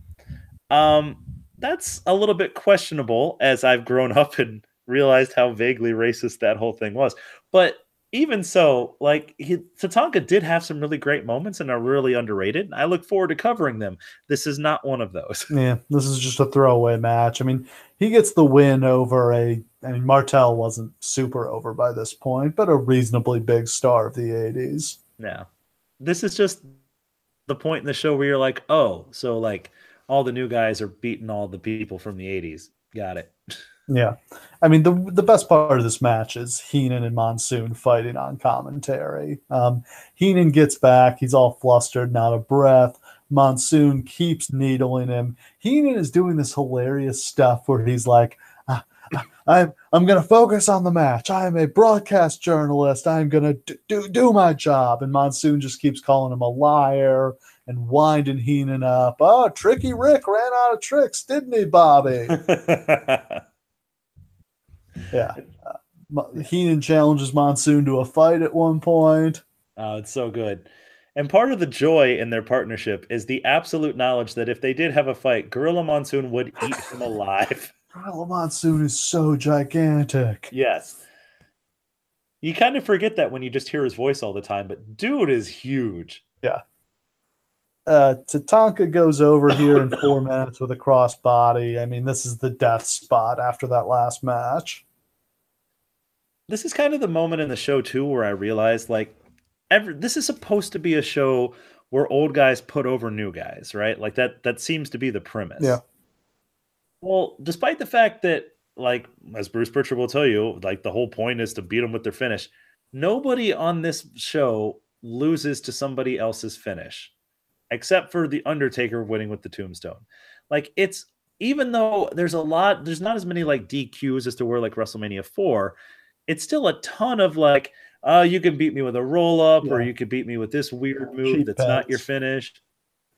Um, that's a little bit questionable as I've grown [laughs] up and realized how vaguely racist that whole thing was. But even so, like he, Tatanka did have some really great moments and are really underrated. I look forward to covering them. This is not one of those. [laughs] Yeah, this is just a throwaway match. I mean, he gets the win over a. I mean, Martel wasn't super over by this point, but a reasonably big star of the 80s. Yeah, this is just the point in the show where you're like, oh, so like all the new guys are beating all the people from the '80s. Got it. Yeah. I mean, the the best part of this match is Heenan and Monsoon fighting on commentary. Um, Heenan gets back. He's all flustered, not a breath. Monsoon keeps needling him. Heenan is doing this hilarious stuff where he's like, "Ah, ah, I'm I'm gonna focus on the match. I am a broadcast journalist. I'm gonna do, do do my job. And Monsoon just keeps calling him a liar and winding Heenan up. Oh, Tricky Rick ran out of tricks, didn't he, Bobby? [laughs] Yeah. Uh, Heenan challenges Monsoon to a fight at one point. Oh, it's so good. And part of the joy in their partnership is the absolute knowledge that if they did have a fight, Gorilla Monsoon would eat him alive. [laughs] Gorilla Monsoon is so gigantic. yes. You kind of forget that when you just hear his voice all the time, but dude is huge. Yeah. Uh, Tatanka goes over here in four minutes with a crossbody. I mean, this is the death spot after that last match. This is kind of the moment in the show too where I realized like every this is supposed to be a show where old guys put over new guys, right? Like that that seems to be the premise. Yeah. Well, despite the fact that like as Bruce Prichard will tell you, like the whole point is to beat them with their finish. Nobody on this show loses to somebody else's finish except for the Undertaker winning with the tombstone. Like it's even though there's a lot, there's not as many like DQs as to where like WrestleMania 4, it's still a ton of like, uh, you can beat me with a roll up, or you could beat me with this weird move Cheap that's not your finish.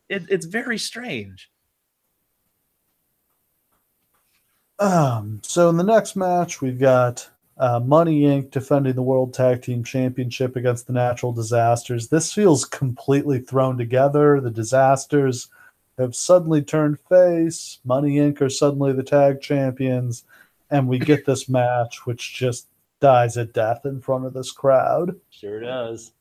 It, it's very strange. Um, so in the next match, we've got uh, Money Inc. defending the World Tag Team Championship against the Natural Disasters. This feels completely thrown together. The Disasters have suddenly turned face. Money Inc. are suddenly the tag champions, and we get this match, which just dies a death in front of this crowd. Sure does.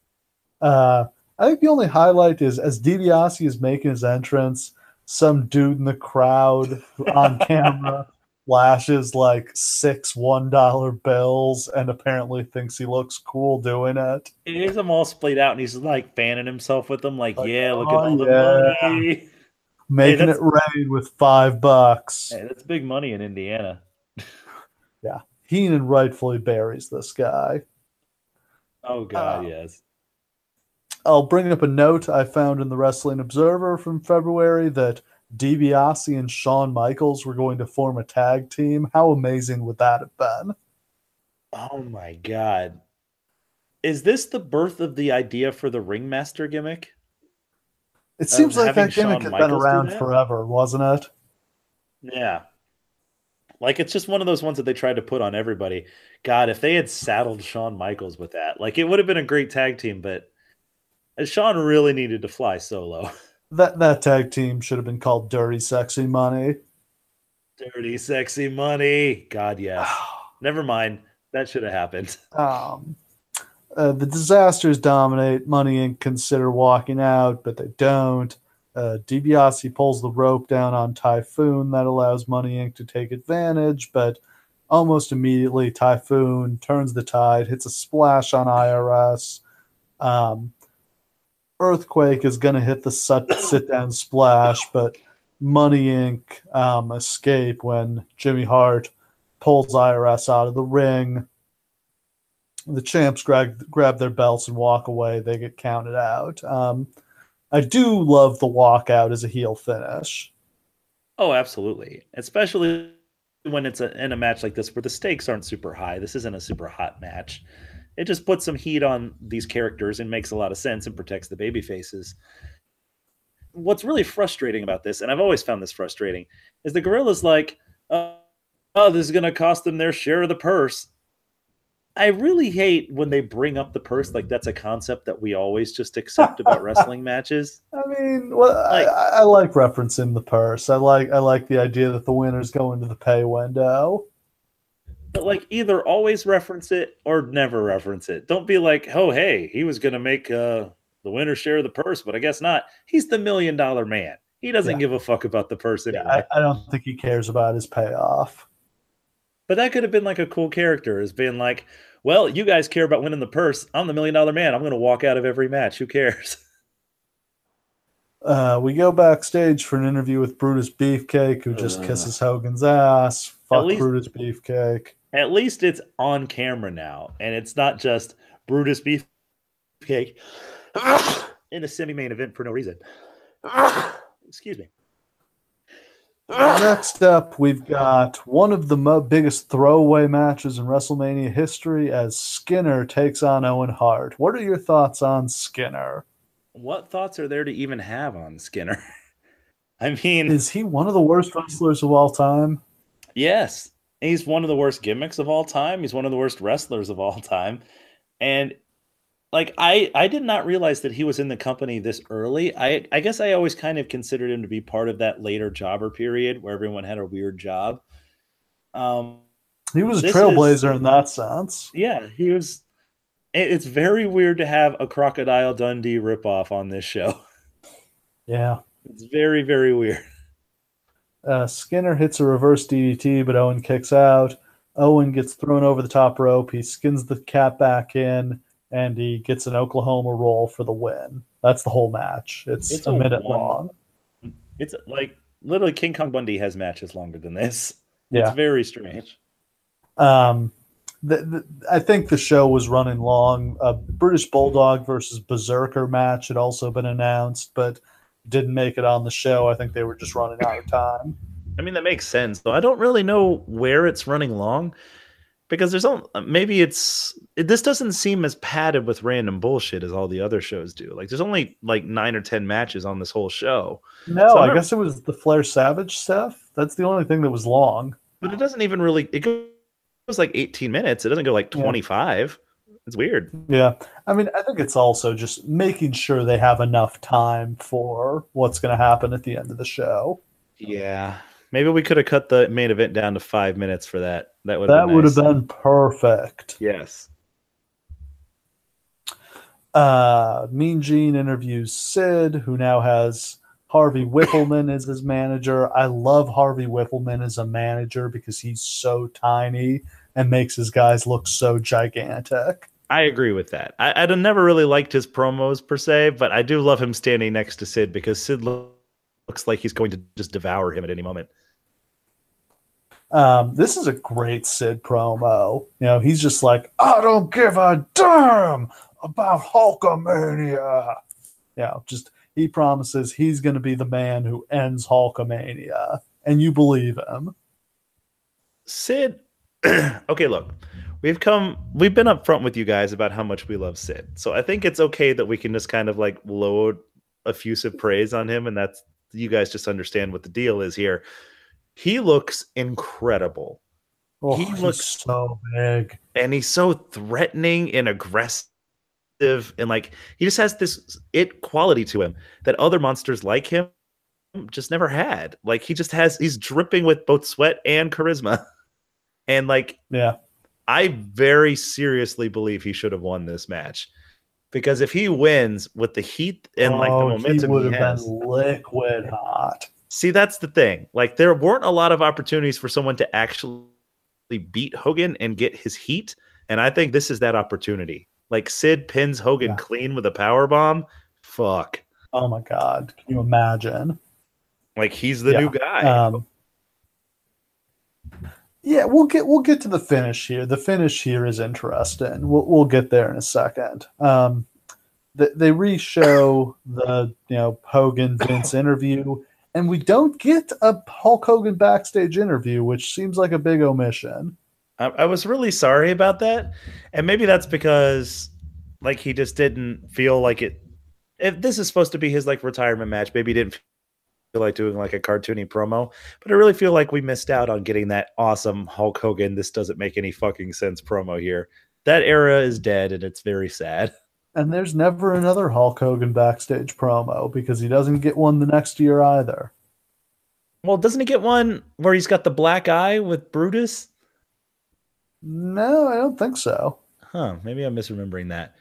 Uh, I think the only highlight is as DiBiase is making his entrance, some dude in the crowd on [laughs] camera flashes like six one dollar bills and apparently thinks he looks cool doing it. He has them all splayed out and he's like fanning himself with them, like, Like, yeah, look oh, at all the yeah. money. Making that's- it rain with five bucks. Hey, that's big money in Indiana. Heenan rightfully buries this guy. Oh god, Uh, yes. I'll bring up a note I found in the Wrestling Observer from February that DiBiase and Shawn Michaels were going to form a tag team. How amazing would that have been? Oh my god. Is this the birth of the idea for the ringmaster gimmick? It seems like that gimmick Shawn had Michaels been around forever, wasn't it? Yeah. Like it's just one of those ones that they tried to put on everybody. God, if they had saddled Shawn Michaels with that, like it would have been a great tag team, but Shawn really needed to fly solo. [laughs] That that tag team should have been called Dirty Sexy Money. Dirty, sexy money. God, yes. [sighs] Never mind. That should have happened. [laughs] Um, uh, the disasters dominate. Money Inc. consider walking out, but they don't. Uh, DiBiase pulls the rope down on Typhoon. That allows Money Inc. to take advantage, but almost immediately, Typhoon turns the tide, hits a splash on IRS. Um, Earthquake is going to hit the sit, down splash, but Money Inc. Um, escape when Jimmy Hart pulls IRS out of the ring the champs grab grab their belts and walk away. They get counted out. Um, I do love the walkout as a heel finish. Oh, absolutely. Especially when it's a, in a match like this where the stakes aren't super high. This isn't a super hot match. It just puts some heat on these characters and makes a lot of sense and protects the baby faces. What's really frustrating about this, and I've always found this frustrating, is the gorilla's like, oh, oh this is going to cost them their share of the purse. I really hate when they bring up the purse like that's a concept that we always just accept about [laughs] wrestling matches. I mean, well, Like- I, I like referencing the purse. I like I like the idea that the winners go into the pay window. But like either always reference it or never reference it. Don't be like, oh hey, he was gonna make uh the winner share of the purse, but I guess not. He's the million dollar man. He doesn't Yeah. give a fuck about the purse anyway. I, I don't think he cares about his payoff. But that could have been like a cool character, as being like, well, you guys care about winning the purse. I'm the million dollar man. I'm gonna walk out of every match. Who cares? [laughs] Uh, we go backstage for an interview with Brutus Beefcake, who just Ugh. kisses Hogan's ass. Fuck least- Brutus Beefcake. At least it's on camera now, and it's not just Brutus Beefcake [coughs] in a semi-main event for no reason. [coughs] Excuse me. Next up, we've got one of the mo- biggest throwaway matches in WrestleMania history as Skinner takes on Owen Hart. What are your thoughts on Skinner? What thoughts are there to even have on Skinner? [laughs] I mean, Is he one of the worst wrestlers of all time? yes, he's one of the worst gimmicks of all time. He's one of the worst wrestlers of all time. And like I I did not realize that he was in the company this early. I I guess I always kind of considered him to be part of that later jobber period where everyone had a weird job. Um He was a trailblazer is- in that sense. yeah, he was it- it's very weird to have a Crocodile Dundee ripoff on this show. [laughs] Yeah. It's very very weird. Uh, Skinner hits a reverse DDT, but Owen kicks out. Owen gets thrown over the top rope. He skins the cat back in, and he gets an Oklahoma roll for the win. That's the whole match. It's, It's a, a minute one- long. It's like literally King Kong Bundy has matches longer than this. Yeah. It's very strange. Um, the, the, I think the show was running long. A British Bulldog versus Berserker match had also been announced, but didn't make it on the show. I think they were just running out of time. I mean, that makes sense. Though I don't really know where it's running long because there's only maybe it's it, this doesn't seem as padded with random bullshit as all the other shows do. Like, there's only like nine or ten matches on this whole show, No, So I guess it was the Flair Savage stuff. That's the only thing that was long. but it doesn't even really. It goes like 18 minutes. It doesn't go like Yeah. 25. It's weird. Yeah. I mean, I think it's also just making sure they have enough time for what's going to happen at the end of the show. Yeah, maybe we could have cut the main event down to five minutes for that. That would That would have been perfect. yes. Uh, mean Gene interviews Sid, who now has Harvey Wippleman as his manager. I love Harvey Wippleman as a manager because he's so tiny and makes his guys look so gigantic. I agree with that. I, I'd never really liked his promos per se, but I do love him standing next to Sid because Sid lo- looks like he's going to just devour him at any moment. Um, this is a great Sid promo. You know, he's just like, I don't give a damn about Hulkamania. Yeah, just he promises he's going to be the man who ends Hulkamania, and you believe him. Sid, [clears throat] okay, look, we've come, we've been upfront with you guys about how much we love Sid. So I think it's okay that we can just kind of like load effusive praise on him, and that's you guys just understand what the deal is here. He looks incredible. Oh, He looks- so big. and he's so threatening and aggressive and like he just has this it quality to him that other monsters like him just never had like he just has he's dripping with both sweat and charisma [laughs] and like Yeah, i very seriously believe he should have won this match because if he wins with the heat and like the Oh, momentum he would have has been liquid hot. See, that's the thing. Like, there weren't a lot of opportunities for someone to actually beat Hogan and get his heat. And I think this is that opportunity. Like, Sid pins Hogan Yeah. clean with a power bomb. Fuck. Oh my god, can you imagine? Like, he's the Yeah. new guy. Um, yeah, we'll get we'll get to the finish here. The finish here is interesting. We'll we'll get there in a second. Um, they, they re-show the you know Hogan Vince interview, and we don't get a Hulk Hogan backstage interview, which seems like a big omission. I, I was really sorry about that. And maybe that's because, like, he just didn't feel like it. If this is supposed to be his, like, retirement match, maybe he didn't feel like doing, like, a cartoony promo. But I really feel like we missed out on getting that awesome Hulk Hogan, this doesn't make any fucking sense promo here. That era is dead, and it's very sad. [laughs] And there's never another Hulk Hogan backstage promo because he doesn't get one the next year either. Well, doesn't he get one where he's got the black eye with Brutus? No, I don't think so. Huh, maybe I'm misremembering that.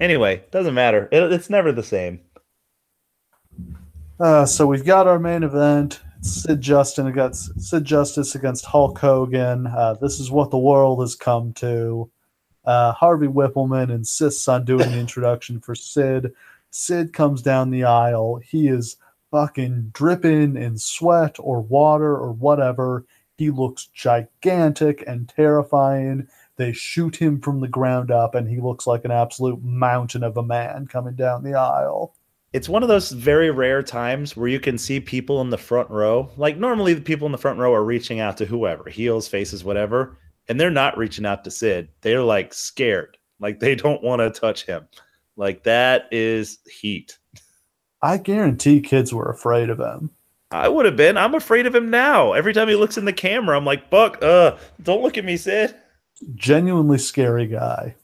Anyway, doesn't matter. It, it's never the same. Uh, so we've got our main event. Sid Justin against Sid Justice against Hulk Hogan. Uh, this is what the world has come to. Uh, Harvey Wippleman insists on doing the [laughs] introduction for Sid. Sid comes down the aisle. He is fucking dripping in sweat or water or whatever. He looks gigantic and terrifying. They shoot him from the ground up, and he looks like an absolute mountain of a man coming down the aisle. it's one of those very rare times where you can see people in the front row. Like normally the people in the front row are reaching out to whoever, heels, faces, whatever, and they're not reaching out to Sid. They're like scared. Like they don't want to touch him. Like that is heat. I guarantee kids were afraid of him. I would have been. I'm afraid of him now. Every time he looks in the camera, I'm like, Buck, uh, don't look at me, Sid. Genuinely scary guy.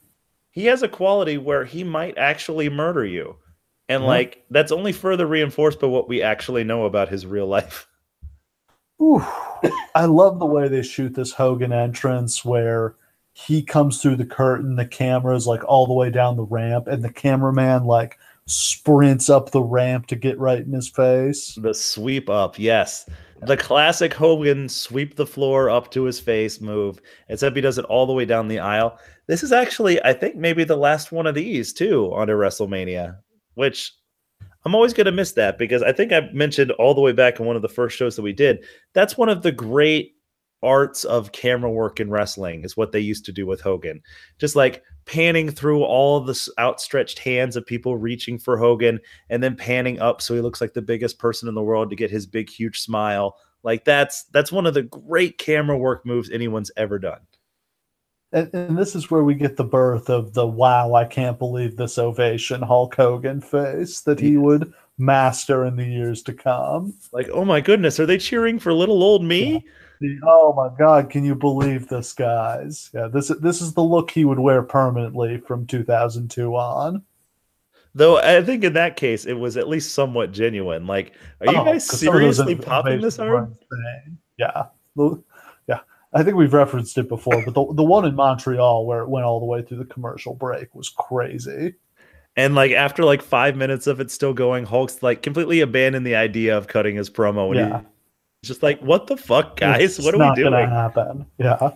he has a quality where he might actually murder you. And Yeah. like that's only further reinforced by what we actually know about his real life. [laughs] Ooh, I love the way they shoot this Hogan entrance where he comes through the curtain, the camera's like all the way down the ramp, and the cameraman like sprints up the ramp to get right in his face. The sweep up, yes. The classic Hogan sweep the floor up to his face move, except he does it all the way down the aisle. This is actually, I think, maybe the last one of these too a WrestleMania, which I'm always going to miss that because I think I mentioned all the way back in one of the first shows that we did. That's one of the great arts of camera work in wrestling, is what they used to do with Hogan. Just like panning through all the outstretched hands of people reaching for Hogan and then panning up so he looks like the biggest person in the world to get his big huge smile. Like that's that's one of the great camera work moves anyone's ever done. And, and this is where we get the birth of the wow, I can't believe this ovation Hulk Hogan face that he would master in the years to come. like oh my goodness are they cheering for little old me The, oh my God, can you believe this, guys? Yeah, this this is the look he would wear permanently from 2002 on. though i think in that case it was at least somewhat genuine like are you Oh, guys 'cause some of those seriously popping this hard. Yeah, yeah. I think we've referenced it before, but the the one in Montreal where it went all the way through the commercial break was crazy. and like after like five minutes of it still going hulk's like completely abandoned the idea of cutting his promo and Yeah. he's just like what the fuck guys It's what are we doing Gonna happen. Yeah.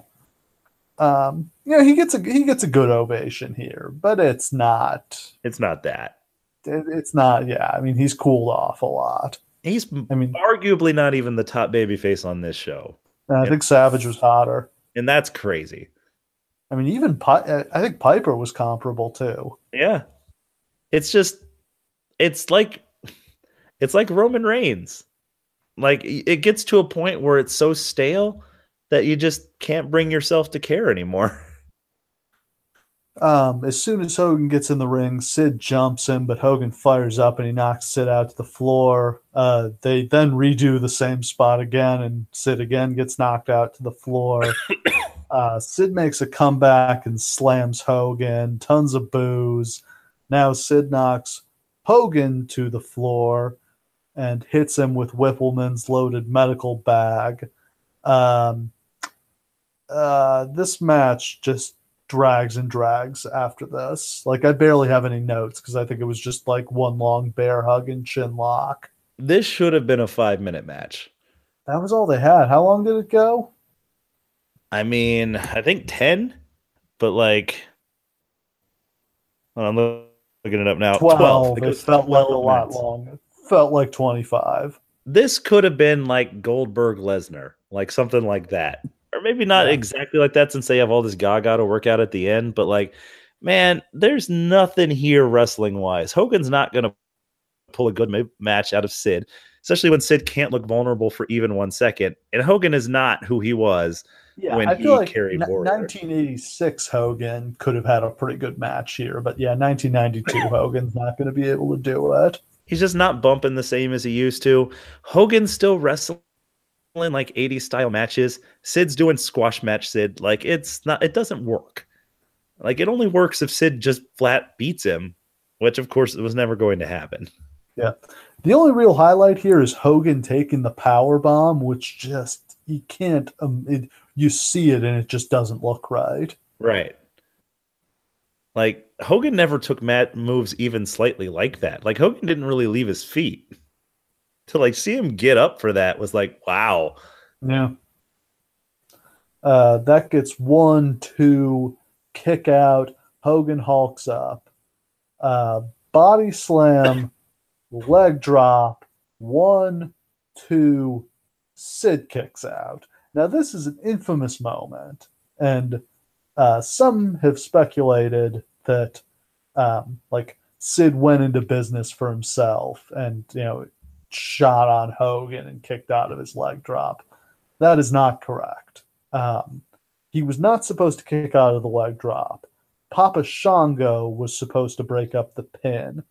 Um. you know, he gets a he gets a good ovation here, but it's not. it's not that It, it's not. Yeah, I mean, he's cooled off a lot. he's I mean, arguably not even the top baby face on this show and I think Savage was hotter. and that's crazy I mean, even Pi- I think Piper was comparable too. Yeah. It's just it's like [laughs] it's like Roman Reigns. Like it gets to a point where it's so stale that you just can't bring yourself to care anymore. [laughs] Um, as soon as Hogan gets in the ring, Sid jumps him, but Hogan fires up and he knocks Sid out to the floor. Uh, they then redo the same spot again, and Sid again gets knocked out to the floor. [coughs] uh, Sid makes a comeback and slams Hogan. Tons of boos. Now Sid knocks Hogan to the floor and hits him with Wippleman's loaded medical bag. Um, uh, this match just drags and drags after this. Like I barely have any notes because I think it was just like one long bear hug and chin lock. This should have been a 5-minute match. That was all they had. How long did it go? I mean, I think 10, but like I'm looking it up now. 12. 12. It, It felt like a 12 lot minutes. Felt like 25. this could have been like Goldberg Lesnar, like something like that. Or maybe not Yeah. exactly like that since they have all this gaga to work out at the end, but like, man, there's nothing here wrestling wise. Hogan's not going to pull a good ma- match out of Sid, especially when Sid can't look vulnerable for even one second. And Hogan is not who he was. Yeah, When I he feel like carried n- 1986 Hogan could have had a pretty good match here, but yeah, 1992 [laughs] Hogan's not going to be able to do it. He's just not bumping the same as he used to. Hogan's still wrestling like 80s style matches. Sid's doing squash match Sid. Like it's not it doesn't work. Like it only works if Sid just flat beats him, which of course it was never going to happen. Yeah. The only real highlight here is Hogan taking the power bomb, which just you can't. Um, it, you see it and it just doesn't look right. Right. Like Hogan never took Matt moves even slightly like that. Like Hogan didn't really leave his feet. [laughs] To like see him get up for that was like, wow. Yeah. Uh, that gets one, two, kick out. Hogan hulks up. Uh, body slam, [laughs] leg drop. One, two, Sid kicks out. Now, this is an infamous moment. And uh, some have speculated that, um, like, Sid went into business for himself and, you know, shot on Hogan and kicked out of his leg drop. That is not correct. Um, he was not supposed to kick out of the leg drop. Papa Shango was supposed to break up the pin,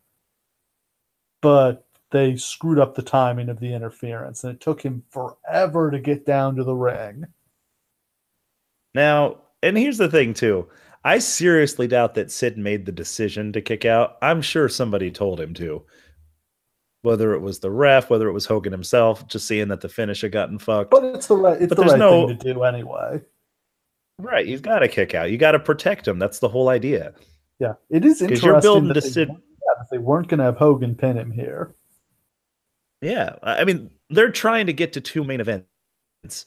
but they screwed up the timing of the interference, and it took him forever to get down to the ring. Now, and here's the thing too. I seriously doubt that Sid made the decision to kick out. I'm sure somebody told him to. Whether it was the ref, whether it was Hogan himself, just seeing that the finish had gotten fucked. But it's the right it's But the there's right no- thing to do anyway. right, he's got to kick out. You got to protect him. That's the whole idea. Yeah, it is interesting you're building that to they, Sid- weren't- yeah, they weren't going to have Hogan pin him here. Yeah, I mean, they're trying to get to two main events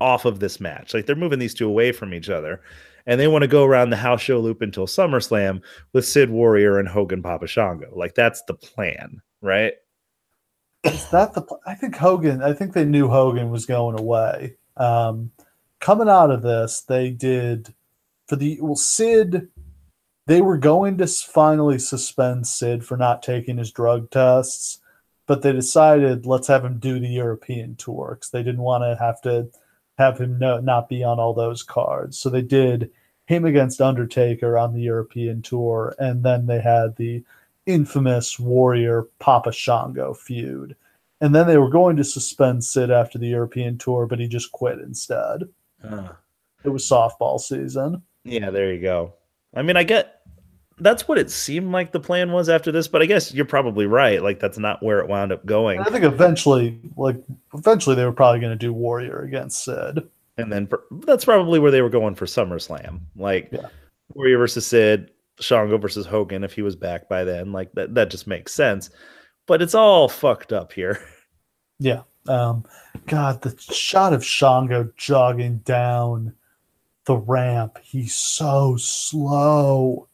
off of this match. Like they're moving these two away from each other, and they want to go around the house show loop until SummerSlam with Sid Warrior and Hogan Papa Shango. Like that's the plan, right? Is that the? pl- I think Hogan. I think they knew Hogan was going away. Um, coming out of this, they did for the well Sid. They were going to finally suspend Sid for not taking his drug tests, but they decided let's have him do the European tour because they didn't want to have to have him no, not be on all those cards. So they did him against Undertaker on the European tour, and then they had the infamous Warrior Papa Shango feud. And then they were going to suspend Sid after the European tour, but he just quit instead. It was softball season. yeah, there you go. I mean, I get that's what it seemed like the plan was after this, but I guess you're probably right. Like that's not where it wound up going. I think eventually, like eventually, they were probably going to do Warrior against Sid. And then that's probably where they were going for SummerSlam. Like Yeah. Warrior versus Sid, Shango versus Hogan if he was back by then. Like that that just makes sense. But it's all fucked up here. Yeah. Um, God, the shot of Shango jogging down the ramp. He's so slow.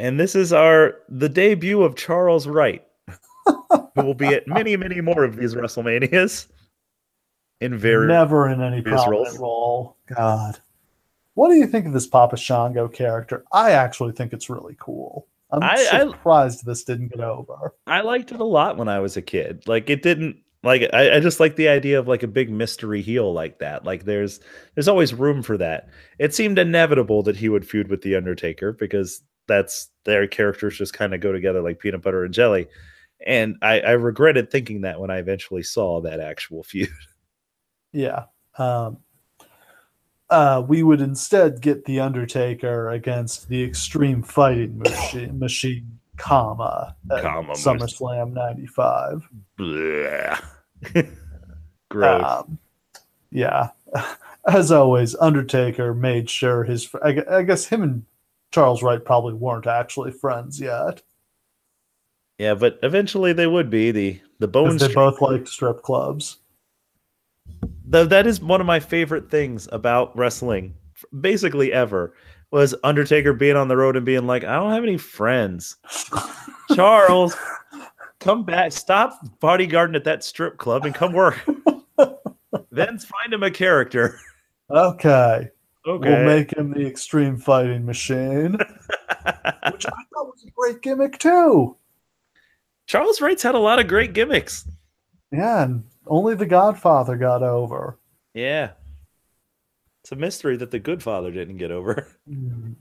And this is our the debut of Charles Wright, who will be at [laughs] many, many more of these WrestleManias. In very Never in any prominent role. God. What do you think of this Papa Shango character? I actually think it's really cool. I'm I- I- surprised this didn't get over. I liked it a lot when I was a kid. Like it didn't like I, I just like the idea of like a big mystery heel like that. Like there's there's always room for that. It seemed inevitable that he would feud with the Undertaker because that's their characters just kind of go together like peanut butter and jelly. And I, I regretted thinking that when I eventually saw that actual feud. [laughs] Yeah. Um, uh, we would instead get the Undertaker against the Extreme Fighting Machine, machine comma, Comma, SummerSlam '95. [laughs] Gross. Um, yeah. [laughs] As always, Undertaker made sure his. I guess him and Charles Wright probably weren't actually friends yet. yeah, but eventually they would be the the bone. Because they both liked strip clubs. Though that is one of my favorite things about wrestling, basically ever, was Undertaker being on the road and being like, "I don't have any friends." [laughs] Charles, come back! Stop bodyguarding at that strip club and come work. [laughs] then find him a character. Okay. Okay. We'll make him the Extreme Fighting Machine, [laughs] which I thought was a great gimmick too. Charles Wright's had a lot of great gimmicks. Yeah, and only the Godfather got over. Yeah. It's a mystery that the good father didn't get over. [laughs]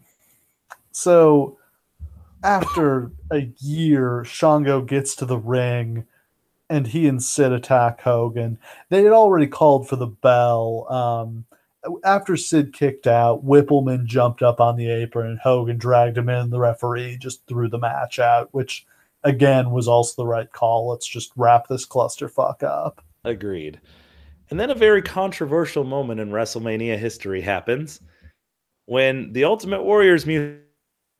So after a year, Shango gets to the ring and he and Sid attack Hogan. They had already called for the bell. Um, after Sid kicked out, Wippleman jumped up on the apron and Hogan dragged him in. The referee just threw the match out, which again was also the right call. Let's just wrap this clusterfuck up. Agreed. And then a very controversial moment in WrestleMania history happens when the Ultimate Warrior's music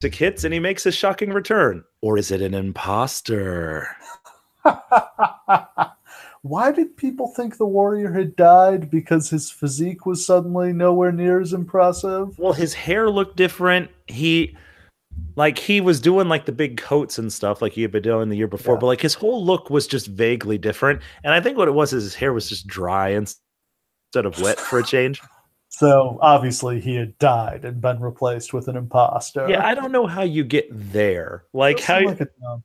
hits and he makes a shocking return. Or is it an imposter? [laughs] Why did people think the warrior had died? Because his physique was suddenly nowhere near as impressive. Well, his hair looked different. He like he was doing like the big coats and stuff like he had been doing the year before, Yeah. but like his whole look was just vaguely different. And I think what it was is his hair was just dry instead of wet for a change. [laughs] So obviously he had died and been replaced with an imposter. Yeah, I don't know how you get there. Like how like a dumb-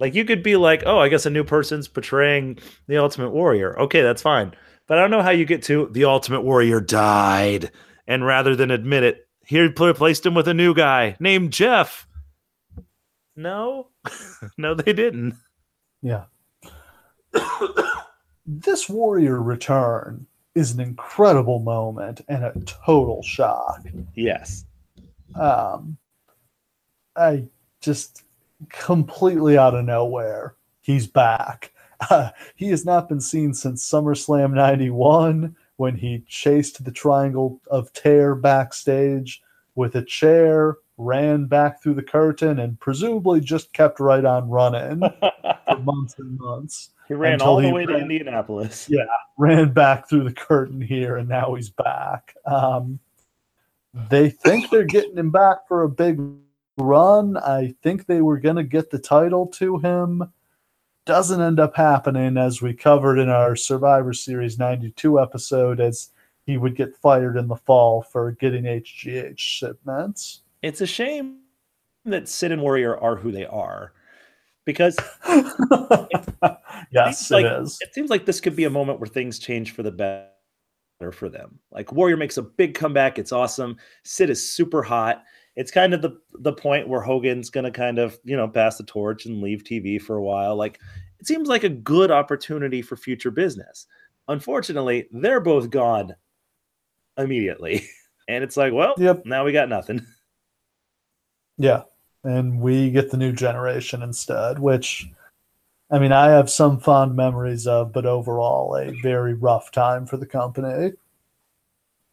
Like you could be like, oh, I guess a new person's portraying the Ultimate Warrior. Okay, that's fine. But I don't know how you get to the Ultimate Warrior died, and rather than admit it, here replaced him with a new guy named Jeff. No, [laughs] no, they didn't. Yeah. this warrior return is an incredible moment and a total shock. Yes. Um, I just completely out of nowhere, he's back. Uh, [laughs] he has not been seen since SummerSlam 91 when he chased the Triangle of Terror backstage with a chair, ran back through the curtain, and presumably just kept right on running [laughs] for months and months. he ran all the he way to Indianapolis. [laughs] Yeah. Ran back through the curtain here, and now he's back. Um, they think they're getting him back for a big run. I think they were going to get the title to him. Doesn't end up happening, as we covered in our Survivor Series 92 episode, as he would get fired in the fall for getting HGH shipments. It's a shame that Sid and Warrior are who they are because [laughs] yes, seems like- it is. it seems like this could be a moment where things change for the better for them. Like Warrior makes a big comeback, it's awesome. Sid is super hot. It's kind of the the point where Hogan's going to kind of, you know, pass the torch and leave TV for a while. Like it seems like a good opportunity for future business. Unfortunately, they're both gone immediately. [laughs] And it's like, well, Yep. now we got nothing. [laughs] Yeah. And we get the new generation instead, which I mean, I have some fond memories of, but overall, a very rough time for the company.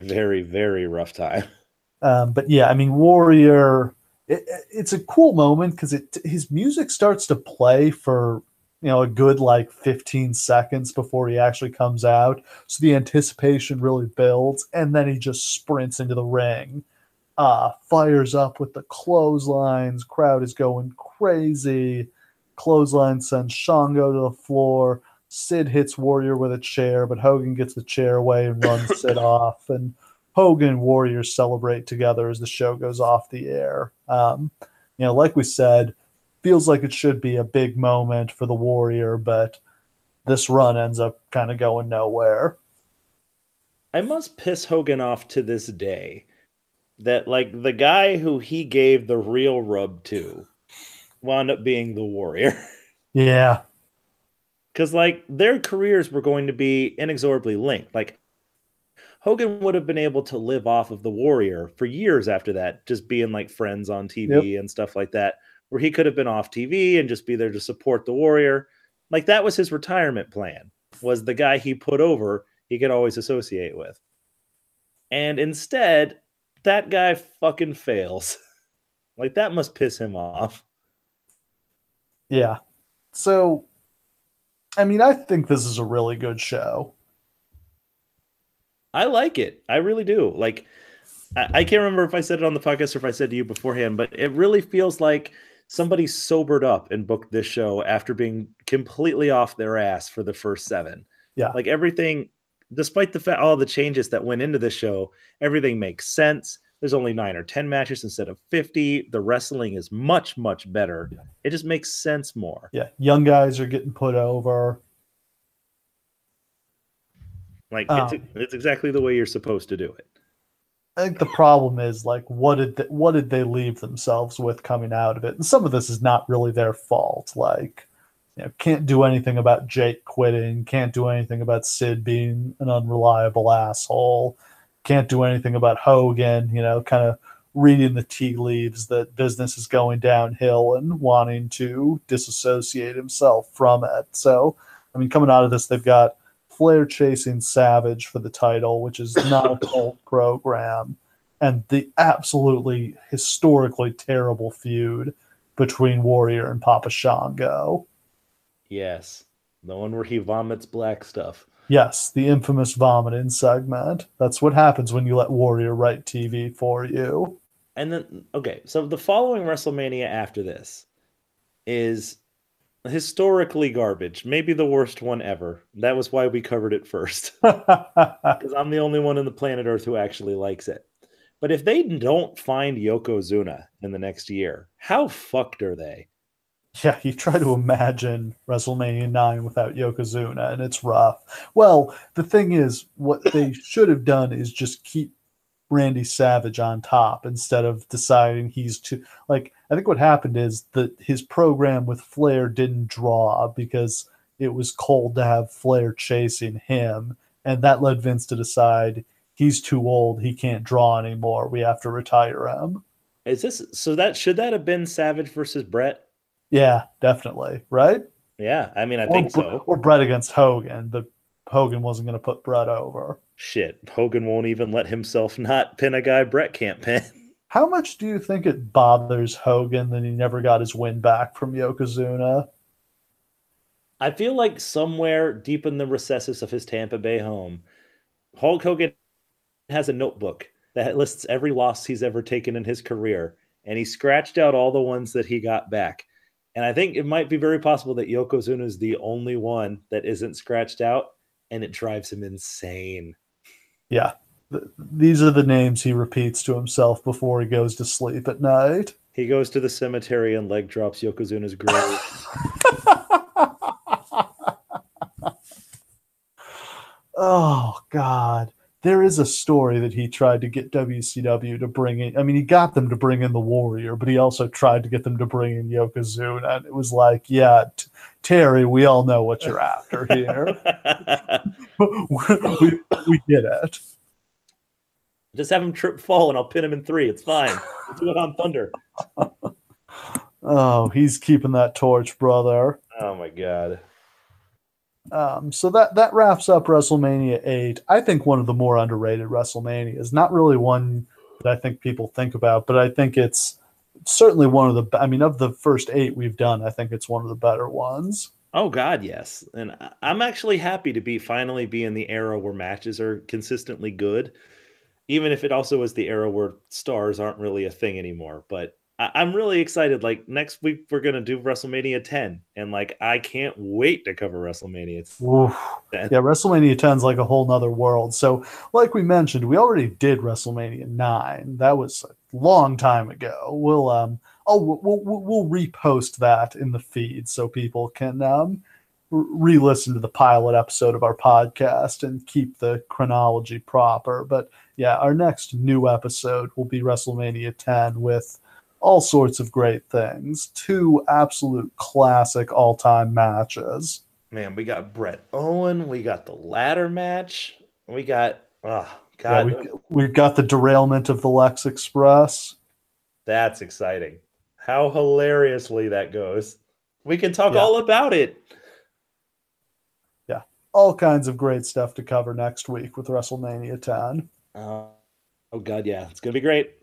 Very, very rough time. [laughs] Um, but yeah, I mean, Warrior, it, it's a cool moment because it his music starts to play for you know a good like 15 seconds before he actually comes out, so the anticipation really builds, and then he just sprints into the ring, uh, fires up with the clotheslines. Crowd is going crazy. Clothesline sends Shango to the floor. Sid hits Warrior with a chair, but Hogan gets the chair away and runs Sid [coughs] off. And Hogan and Warriors celebrate together as the show goes off the air. Um, you know, like we said, feels like it should be a big moment for the Warrior, but this run ends up kind of going nowhere. I must piss Hogan off to this day that like the guy who he gave the real rub to wound up being the warrior. [laughs] Yeah, Cause like their careers were going to be inexorably linked. Like Hogan would have been able to live off of the warrior for years after that, just being like friends on TV and stuff like that, where he could have been off TV and just be there to support the warrior. Like that was his retirement plan, was the guy he put over he could always associate with. And instead, that guy fucking fails. [laughs] like that must piss him off. yeah. So, I mean, I think this is a really good show. I like it. I really do. Like, I, I can't remember if I said it on the podcast or if I said to you beforehand, but it really feels like somebody sobered up and booked this show after being completely off their ass for the first seven. Yeah. Like everything, despite the fact all the changes that went into this show, everything makes sense. There's only nine or 10 matches instead of 50. The wrestling is much, much better. Yeah. It just makes sense more. Yeah, young guys are getting put over. Like, it's, Um, it's exactly the way you're supposed to do it. I think the problem is like what did they, what did they leave themselves with coming out of it? And some of this is not really their fault. Like, you know, can't do anything about Jake quitting. Can't do anything about Sid being an unreliable asshole. Can't do anything about Hogan. You know, kind of reading the tea leaves that business is going downhill and wanting to disassociate himself from it. So, I mean, coming out of this, they've got Flair chasing Savage for the title, which is not a [coughs] cult program, and the absolutely historically terrible feud between Warrior and Papa Shango. Yes. The one where he vomits black stuff. Yes, the infamous vomiting segment. That's what happens when you let Warrior write TV for you. And then, okay, so the following WrestleMania after this is historically garbage, maybe the worst one ever. That was why we covered it first, [laughs] because I'm the only one on the planet Earth who actually likes it. But if they don't find Yokozuna in the next year, how fucked are they? Yeah, you try to imagine WrestleMania 9 without Yokozuna, and it's rough. Well, the thing is, what they should have done is just keep Randy Savage on top instead of deciding he's too. Like, I think what happened is that his program with Flair didn't draw because it was cold to have Flair chasing him. and that led Vince to decide he's too old, he can't draw anymore. We have to retire him. Is this so? That should that have been Savage versus Bret? Yeah, definitely, right? Yeah, I mean, I or, think so. Or Bret against Hogan, but Hogan wasn't going to put Bret over. Shit, Hogan won't even let himself not pin a guy Bret can't pin. [laughs] How much do you think it bothers Hogan that he never got his win back from Yokozuna? I feel like somewhere deep in the recesses of his Tampa Bay home, Hulk Hogan has a notebook that lists every loss he's ever taken in his career, and he scratched out all the ones that he got back. And I think it might be very possible that Yokozuna is the only one that isn't scratched out, and it drives him insane. Yeah. Th- These are the names he repeats to himself before he goes to sleep at night. He goes to the cemetery and leg drops Yokozuna's grave. [laughs] [laughs] oh God. There is a story that he tried to get WCW to bring in. I mean, he got them to bring in the Warrior, but he also tried to get them to bring in Yokozuna. And it was like, yeah, t- Terry, we all know what you're after here. [laughs] we, we get it. Just have him trip fall and I'll pin him in three. It's fine. We'll do it on Thunder. [laughs] Oh, he's keeping that torch, brother. Oh my god. Um, so that that wraps up WrestleMania eight. I think one of the more underrated WrestleManias. Not really one that I think people think about, but I think it's certainly one of the. I mean, of the first eight we've done, I think it's one of the better ones. Oh God, yes. And I'm actually happy to be finally be in the era where matches are consistently good, even if it also is the era where stars aren't really a thing anymore. But I- I'm really excited. Like next week we're gonna do WrestleMania 10, and like I can't wait to cover WrestleMania. Yeah. Yeah, WrestleMania 10 is like a whole nother world. So, like we mentioned, we already did WrestleMania 9. That was a long time ago. We'll um oh we'll we'll, we'll repost that in the feed so people can um re-listen to the pilot episode of our podcast and keep the chronology proper. But yeah, our next new episode will be WrestleMania 10 with all sorts of great things. Two absolute classic all-time matches. Man, we got Bret Owen, we got the ladder match, we got oh Yeah, God, we, we've got the derailment of the Lex Express. that's exciting. How hilariously that goes. We can talk Yeah. all about it. Yeah. All kinds of great stuff to cover next week with WrestleMania 10. Uh, oh God, yeah, it's gonna be great.